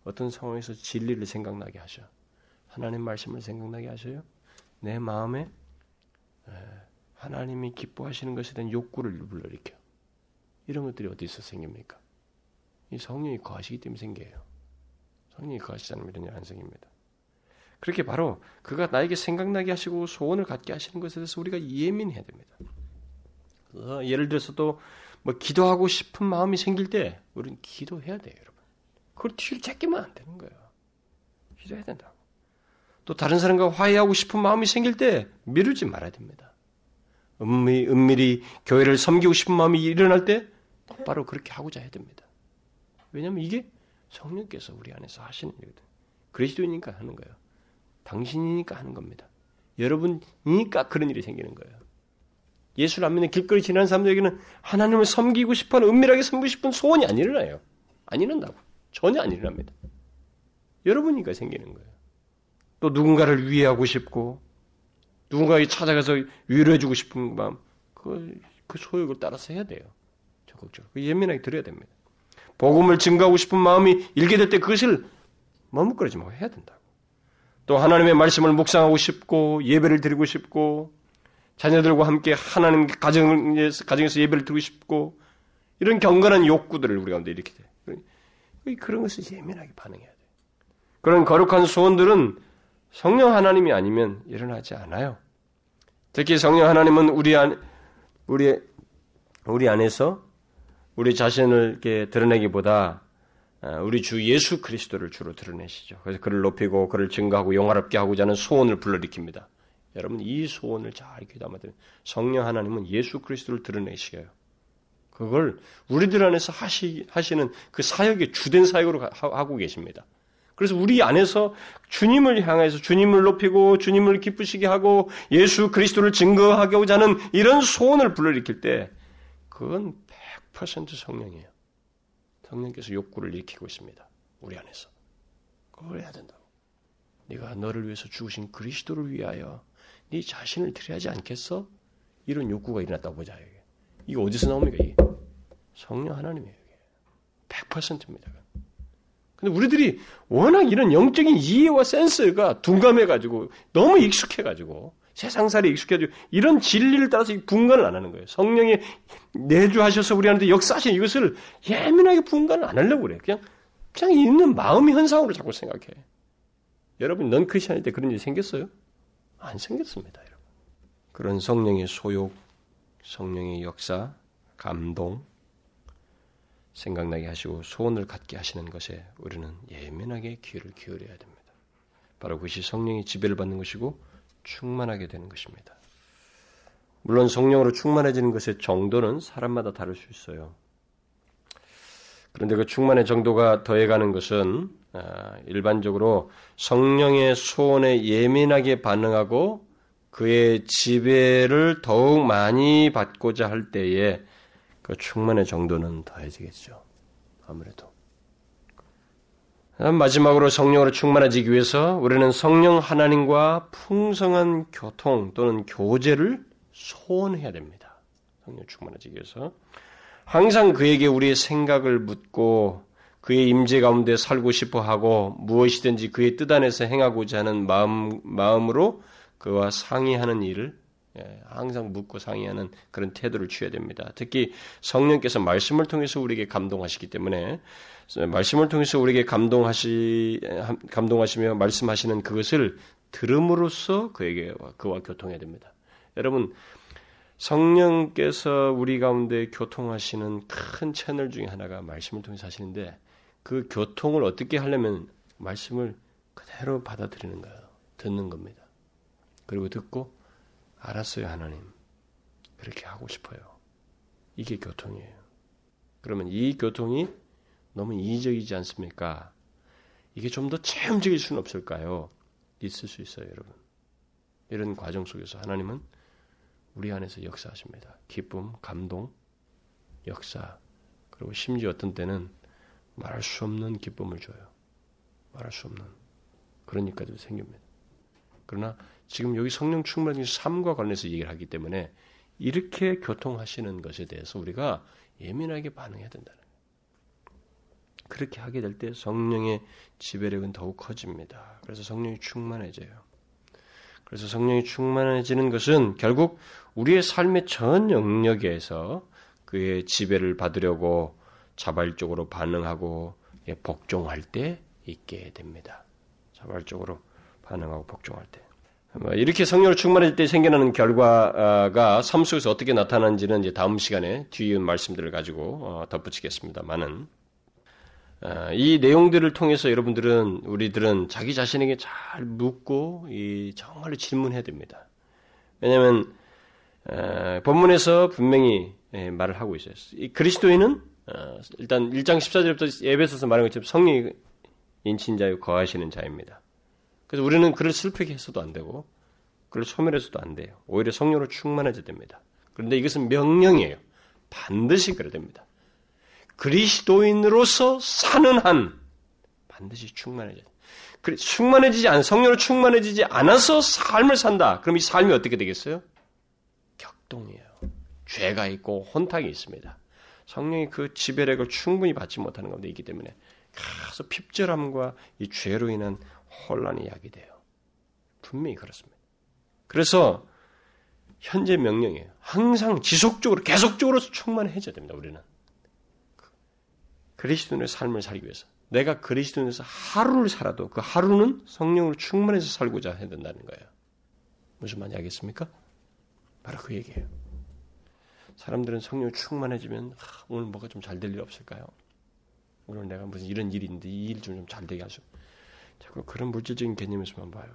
어떤 상황에서 진리를 생각나게 하셔. 하나님 말씀을 생각나게 하셔요. 내 마음에 하나님이 기뻐하시는 것에 대한 욕구를 불러일으켜. 이런 것들이 어디서 생깁니까? 이 성령이 거하시기 때문에 생겨요. 성령이 거하시지 면 이런 일 안 생깁니다. 그렇게 바로 그가 나에게 생각나게 하시고 소원을 갖게 하시는 것에 대해서 우리가 예민해야 됩니다. 어, 예를 들어서 또 뭐 기도하고 싶은 마음이 생길 때 우리는 기도해야 돼요, 여러분. 그걸 뒤를 제끼면 안 되는 거예요. 기도해야 된다고. 또 다른 사람과 화해하고 싶은 마음이 생길 때 미루지 말아야 됩니다. 은밀히, 은밀히 교회를 섬기고 싶은 마음이 일어날 때 똑바로 그렇게 하고자 해야 됩니다. 왜냐하면 이게 성령께서 우리 안에서 하시는 일이거든. 그리스도이니까 하는 거예요. 당신이니까 하는 겁니다. 여러분이니까 그런 일이 생기는 거예요. 예수를 안 믿는 길거리 지나는 사람들에게는 하나님을 섬기고 싶어 하는 은밀하게 섬기고 싶은 소원이 안 일어나요. 안 일어난다고. 전혀 안 일어납니다. 여러분이니까 생기는 거예요. 또 누군가를 위해하고 싶고 누군가에게 찾아가서 위로해주고 싶은 마음 그, 그 소욕을 따라서 해야 돼요. 적극적으로. 예민하게 들어야 됩니다. 복음을 증가하고 싶은 마음이 일게 될 때 그것을 머뭇거리지 말고 해야 된다고. 또 하나님의 말씀을 묵상하고 싶고 예배를 드리고 싶고 자녀들과 함께 하나님 가정에서, 가정에서 예배를 드리고 싶고 이런 경건한 욕구들을 우리 가운데 이렇게 돼. 그런 것을 예민하게 반응해야 돼. 그런 거룩한 소원들은 성령 하나님이 아니면 일어나지 않아요. 특히 성령 하나님은 우리 안 우리 우리 안에서 우리 자신을 이렇게 드러내기보다 어, 우리 주 예수 그리스도를 주로 드러내시죠. 그래서 그를 높이고 그를 증거하고 영화롭게 하고자 하는 소원을 불러일으킵니다. 여러분 이 소원을 잘 귀담아 들으 성령 하나님은 예수 그리스도를 드러내시어요. 그걸 우리들 안에서 하시, 하시는 그 사역의 주된 사역으로 하고 계십니다. 그래서 우리 안에서 주님을 향해서 주님을 높이고 주님을 기쁘시게 하고 예수 그리스도를 증거하고자 하는 이런 소원을 불러일으킬 때 그건 100% 성령이에요. 성령께서 욕구를 일으키고 있습니다. 우리 안에서. 그걸 해야 된다고. 네가 너를 위해서 죽으신 그리스도를 위하여 네 자신을 드려야 하지 않겠어? 이런 욕구가 일어났다고 보자. 이게. 어디서 나옵니까? 이게? 성령 하나님이에요. 이게. 100%입니다. 근데 우리들이 워낙 이런 영적인 이해와 센스가 둔감해가지고 너무 익숙해가지고 세상살이 익숙해가지고 이런 진리를 따라서 분간을 안 하는 거예요. 성령이 내주하셔서 우리한테 역사하신 이것을 예민하게 분간을 안 하려고 그래. 그냥 그냥 있는 마음의 현상으로 자꾸 생각해. 여러분 넌 크리스천일 때 그런 일이 생겼어요? 안 생겼습니다, 여러분. 그런 성령의 소욕, 성령의 역사, 감동, 생각나게 하시고 소원을 갖게 하시는 것에 우리는 예민하게 귀를 기울여야 됩니다. 바로 그것이 성령의 지배를 받는 것이고 충만하게 되는 것입니다. 물론 성령으로 충만해지는 것의 정도는 사람마다 다를 수 있어요. 그런데 그 충만의 정도가 더해가는 것은 아, 일반적으로 성령의 소원에 예민하게 반응하고 그의 지배를 더욱 많이 받고자 할 때에 그 충만의 정도는 더해지겠죠. 아무래도. 마지막으로 성령으로 충만해지기 위해서 우리는 성령 하나님과 풍성한 교통 또는 교제를 소원해야 됩니다. 성령 충만해지기 위해서. 항상 그에게 우리의 생각을 묻고 그의 임재 가운데 살고 싶어 하고 무엇이든지 그의 뜻 안에서 행하고자 하는 마음, 마음으로 그와 상의하는 일을 예, 항상 묻고 상의하는 그런 태도를 취해야 됩니다. 특히 성령께서 말씀을 통해서 우리에게 감동하시기 때문에 말씀을 통해서 우리에게 감동하시 감동하시며 말씀하시는 그것을 들음으로써 그에게 그와 교통해야 됩니다. 여러분 성령께서 우리 가운데 교통하시는 큰 채널 중에 하나가 말씀을 통해서 하시는데 그 교통을 어떻게 하려면 말씀을 그대로 받아들이는 거예요. 듣는 겁니다. 그리고 듣고 알았어요, 하나님. 그렇게 하고 싶어요. 이게 교통이에요. 그러면 이 교통이 너무 이의적이지 않습니까? 이게 좀 더 체험적일 수는 없을까요? 있을 수 있어요, 여러분. 이런 과정 속에서 하나님은 우리 안에서 역사하십니다. 기쁨, 감동, 역사, 그리고 심지어 어떤 때는 말할 수 없는 기쁨을 줘요. 말할 수 없는 그런 일까지도 생깁니다. 그러나 지금 여기 성령 충만의 삶과 관련해서 얘기를 하기 때문에 이렇게 교통하시는 것에 대해서 우리가 예민하게 반응해야 된다는. 그렇게 하게 될 때 성령의 지배력은 더욱 커집니다. 그래서 성령이 충만해져요. 그래서 성령이 충만해지는 것은 결국 우리의 삶의 전 영역에서 그의 지배를 받으려고 자발적으로 반응하고 복종할 때 있게 됩니다. 자발적으로 반응하고 복종할 때. 뭐 이렇게 성령으로 충만해질 때 생겨나는 결과가 삶 속에서 어떻게 나타나는지는 이제 다음 시간에 뒤에 말씀들을 가지고 어, 덧붙이겠습니다만은 어, 이 내용들을 통해서 여러분들은 우리들은 자기 자신에게 잘 묻고 이 정말로 질문해야 됩니다. 왜냐하면 어, 본문에서 분명히 예, 말을 하고 있어요. 이 그리스도인은 어, 일단 1장 14절부터 예배소서 말한 것처럼 성령이 인친 자요 거하시는 자입니다. 그래서 우리는 그를 슬프게 해서도 안 되고 그를 소멸해서도 안 돼요. 오히려 성령으로 충만해져야 됩니다. 그런데 이것은 명령이에요. 반드시 그래야 됩니다. 그리스도인으로서 사는 한 반드시 충만해져야 돼요. 충만해지지 않, 성령으로 충만해지지 않아서 삶을 산다. 그럼 이 삶이 어떻게 되겠어요? 격동이에요. 죄가 있고 혼탁이 있습니다. 성령이 그 지배력을 충분히 받지 못하는 가운데 있기 때문에 가서 핍절함과 이 죄로 인한 혼란이 야기돼요. 분명히 그렇습니다. 그래서 현재 명령이에요. 항상 지속적으로 계속적으로 충만해져야 됩니다. 우리는 그리스도인의 삶을 살기 위해서 내가 그리스도인에서 하루를 살아도 그 하루는 성령으로 충만해서 살고자 해야 된다는 거예요. 무슨 말인지 알겠습니까? 바로 그 얘기예요. 사람들은 성령 충만해지면 아, 오늘 뭐가 좀 잘 될 일 없을까요? 오늘 내가 무슨 이런 있는데 이 일 좀 잘 되게 하죠. 자꾸 그런 물질적인 개념에서만 봐요.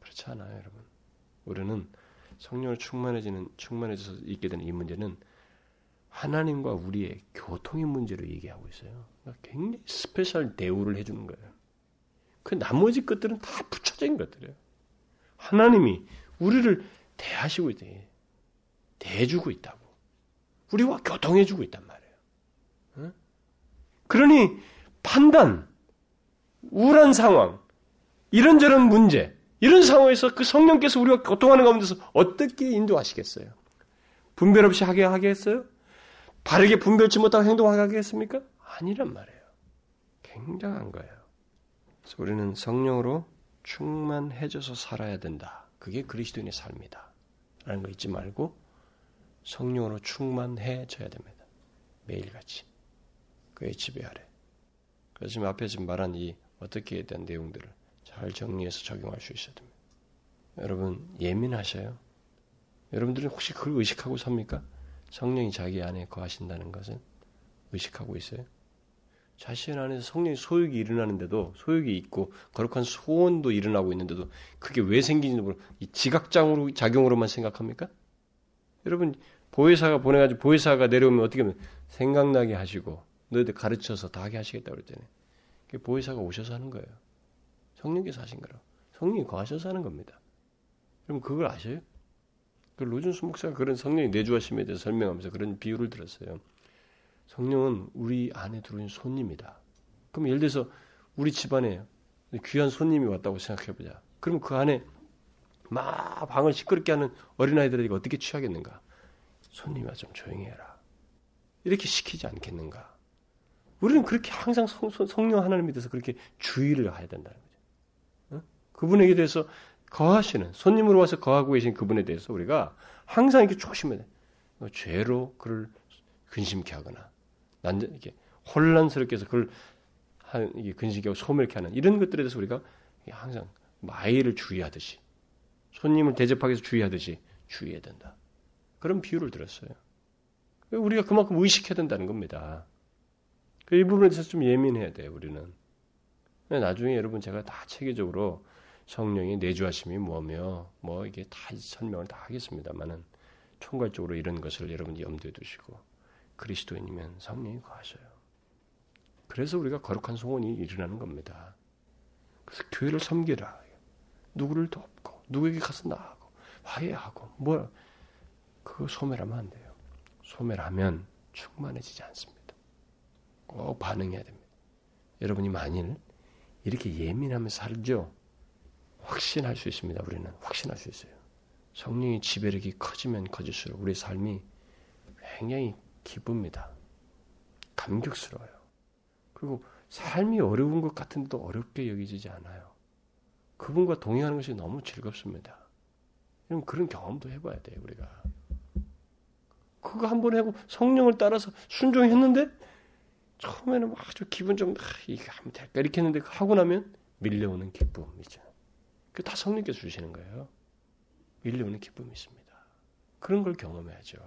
그렇지 않아요, 여러분. 우리는 성령을 충만해지는 충만해져서 있게 되는 이 문제는 하나님과 우리의 교통의 문제로 얘기하고 있어요. 그러니까 굉장히 special 대우를 해주는 거예요. 그 나머지 것들은 다 붙여진 것들이에요. 하나님이 우리를 대하시고 있다. 대해주고 있다고. 우리와 교통해주고 있단 말이에요. 그러니 판단, 우울한 상황, 이런저런 문제, 이런 상황에서 그 성령께서 우리가 교통하는 가운데서 어떻게 인도하시겠어요? 분별 없이 하게 하겠어요? 바르게 분별치 못하고 행동하게 하겠습니까? 아니란 말이에요. 굉장한 거예요. 그래서 우리는 성령으로 충만해져서 살아야 된다. 그게 그리스도인의 삶이다. 라는 거 잊지 말고 성령으로 충만해져야 됩니다. 매일같이. 그의 지배 아래. 그래서 지금 앞에 지금 말한 이 어떻게에 대한 내용들을 잘 정리해서 적용할 수 있어야 됩니다. 여러분 예민하셔요. 여러분들은 혹시 그걸 의식하고 삽니까? 성령이 자기 안에 거하신다는 것은 의식하고 있어요. 자신 안에서 성령의 소욕이 일어나는데도 소욕이 있고 거룩한 소원도 일어나고 있는데도 그게 왜 생기는지 모르. 이 지각장으로 작용으로만 생각합니까? 여러분 보혜사가 보내가지고 보혜사가 내려오면 어떻게 하면 생각나게 하시고 너희들 가르쳐서 다 하게 하시겠다고 그랬잖아요. 그게 보혜사가 오셔서 하는 거예요. 성령께서 하신 거라. 성령이 거하셔서 하는 겁니다. 그럼 그걸 아셔요? 그 로준수 목사가 그런 성령의 내주하심에 대해서 설명하면서 그런 비유를 들었어요. 성령은 우리 안에 들어온 손님이다. 그럼 예를 들어서 우리 집안에 귀한 손님이 왔다고 생각해보자. 그럼 그 안에 막 방을 시끄럽게 하는 어린아이들에게 어떻게 취하겠는가? 손님아 좀 조용히 해라. 이렇게 시키지 않겠는가? 우리는 그렇게 항상 성, 령 하나님에 대해서 그렇게 주의를 해야 된다는 거죠. 어? 그분에게 대해서 거하시는 손님으로 와서 거하고 계신 그분에 대해서 우리가 항상 이렇게 조심해야 돼. 어, 죄로 그를 근심케 하거나 난 이렇게 혼란스럽게 해서 그걸 한 이게 근심하고 소멸케 하는 이런 것들에 대해서 우리가 항상 마이를 주의하듯이 손님을 대접하기 위해서 주의하듯이 주의해야 된다. 그런 비유를 들었어요. 우리가 그만큼 의식해야 된다는 겁니다. 그이 부분에 대해서 좀 예민해야 돼요, 우리는. 나중에 여러분 제가 다 체계적으로 성령의 내주하심이 뭐며, 뭐 이게 다 설명을 다 하겠습니다만은 총괄적으로 이런 것을 여러분 염두에 두시고 그리스도인이면 성령이 거하셔요. 그래서 우리가 거룩한 소원이 일어나는 겁니다. 그래서 교회를 섬기라. 누구를 돕고, 누구에게 가서 나하고, 화해하고, 뭐, 그거 소멸하면 안 돼요. 소멸하면 충만해지지 않습니다. 꼭 반응해야 됩니다. 여러분이 만일 이렇게 예민하면서 살죠? 확신할 수 있습니다. 우리는 확신할 수 있어요. 성령의 지배력이 커지면 커질수록 우리 삶이 굉장히 기쁩니다. 감격스러워요. 그리고 삶이 어려운 것 같은데도 어렵게 여기지지 않아요. 그분과 동행하는 것이 너무 즐겁습니다. 그럼 그런 경험도 해봐야 돼요, 우리가. 그거 한번 해고 성령을 따라서 순종했는데 처음에는 아주 기분 좀 아, 이게 하면 될까 이렇게 했는데 하고 나면 밀려오는 기쁨이죠. 그 다 성령께서 주시는 거예요. 밀려오는 기쁨이 있습니다. 그런 걸 경험해야죠.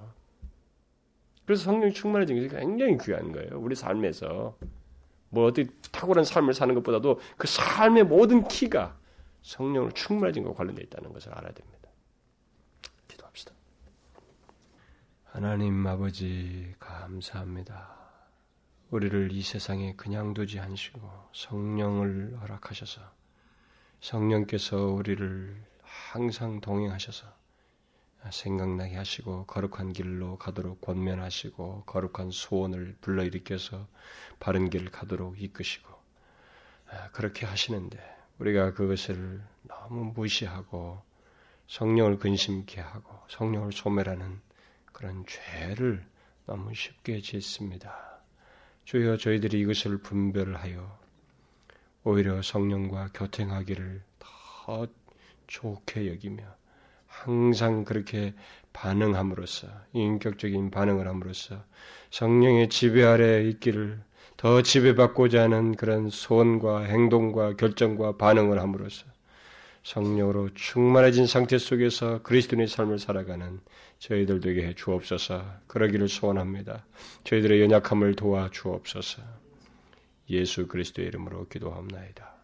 그래서 성령이 충만해진 것이 굉장히 귀한 거예요. 우리 삶에서 뭐 어디 탁월한 삶을 사는 것보다도 그 삶의 모든 키가 성령으로 충만해진 것과 관련되어 있다는 것을 알아야 됩니다. 기도합시다. 하나님 아버지 감사합니다. 우리를 이 세상에 그냥 두지 않으시고 성령을 허락하셔서 성령께서 우리를 항상 동행하셔서 생각나게 하시고 거룩한 길로 가도록 권면하시고 거룩한 소원을 불러일으켜서 바른 길을 가도록 이끄시고 아, 그렇게 하시는데 우리가 그것을 너무 무시하고 성령을 근심케 하고 성령을 소멸하는 그런 죄를 너무 쉽게 짓습니다. 주여 저희들이 이것을 분별하여 오히려 성령과 교통하기를 더 좋게 여기며 항상 그렇게 반응함으로써 인격적인 반응을 함으로써 성령의 지배 아래 있기를 더 지배받고자 하는 그런 소원과 행동과 결정과 반응을 함으로써 성령으로 충만해진 상태 속에서 그리스도인의 삶을 살아가는 저희들 되게 해 주옵소서 그러기를 소원합니다. 저희들의 연약함을 도와 주옵소서 예수 그리스도의 이름으로 기도합나이다.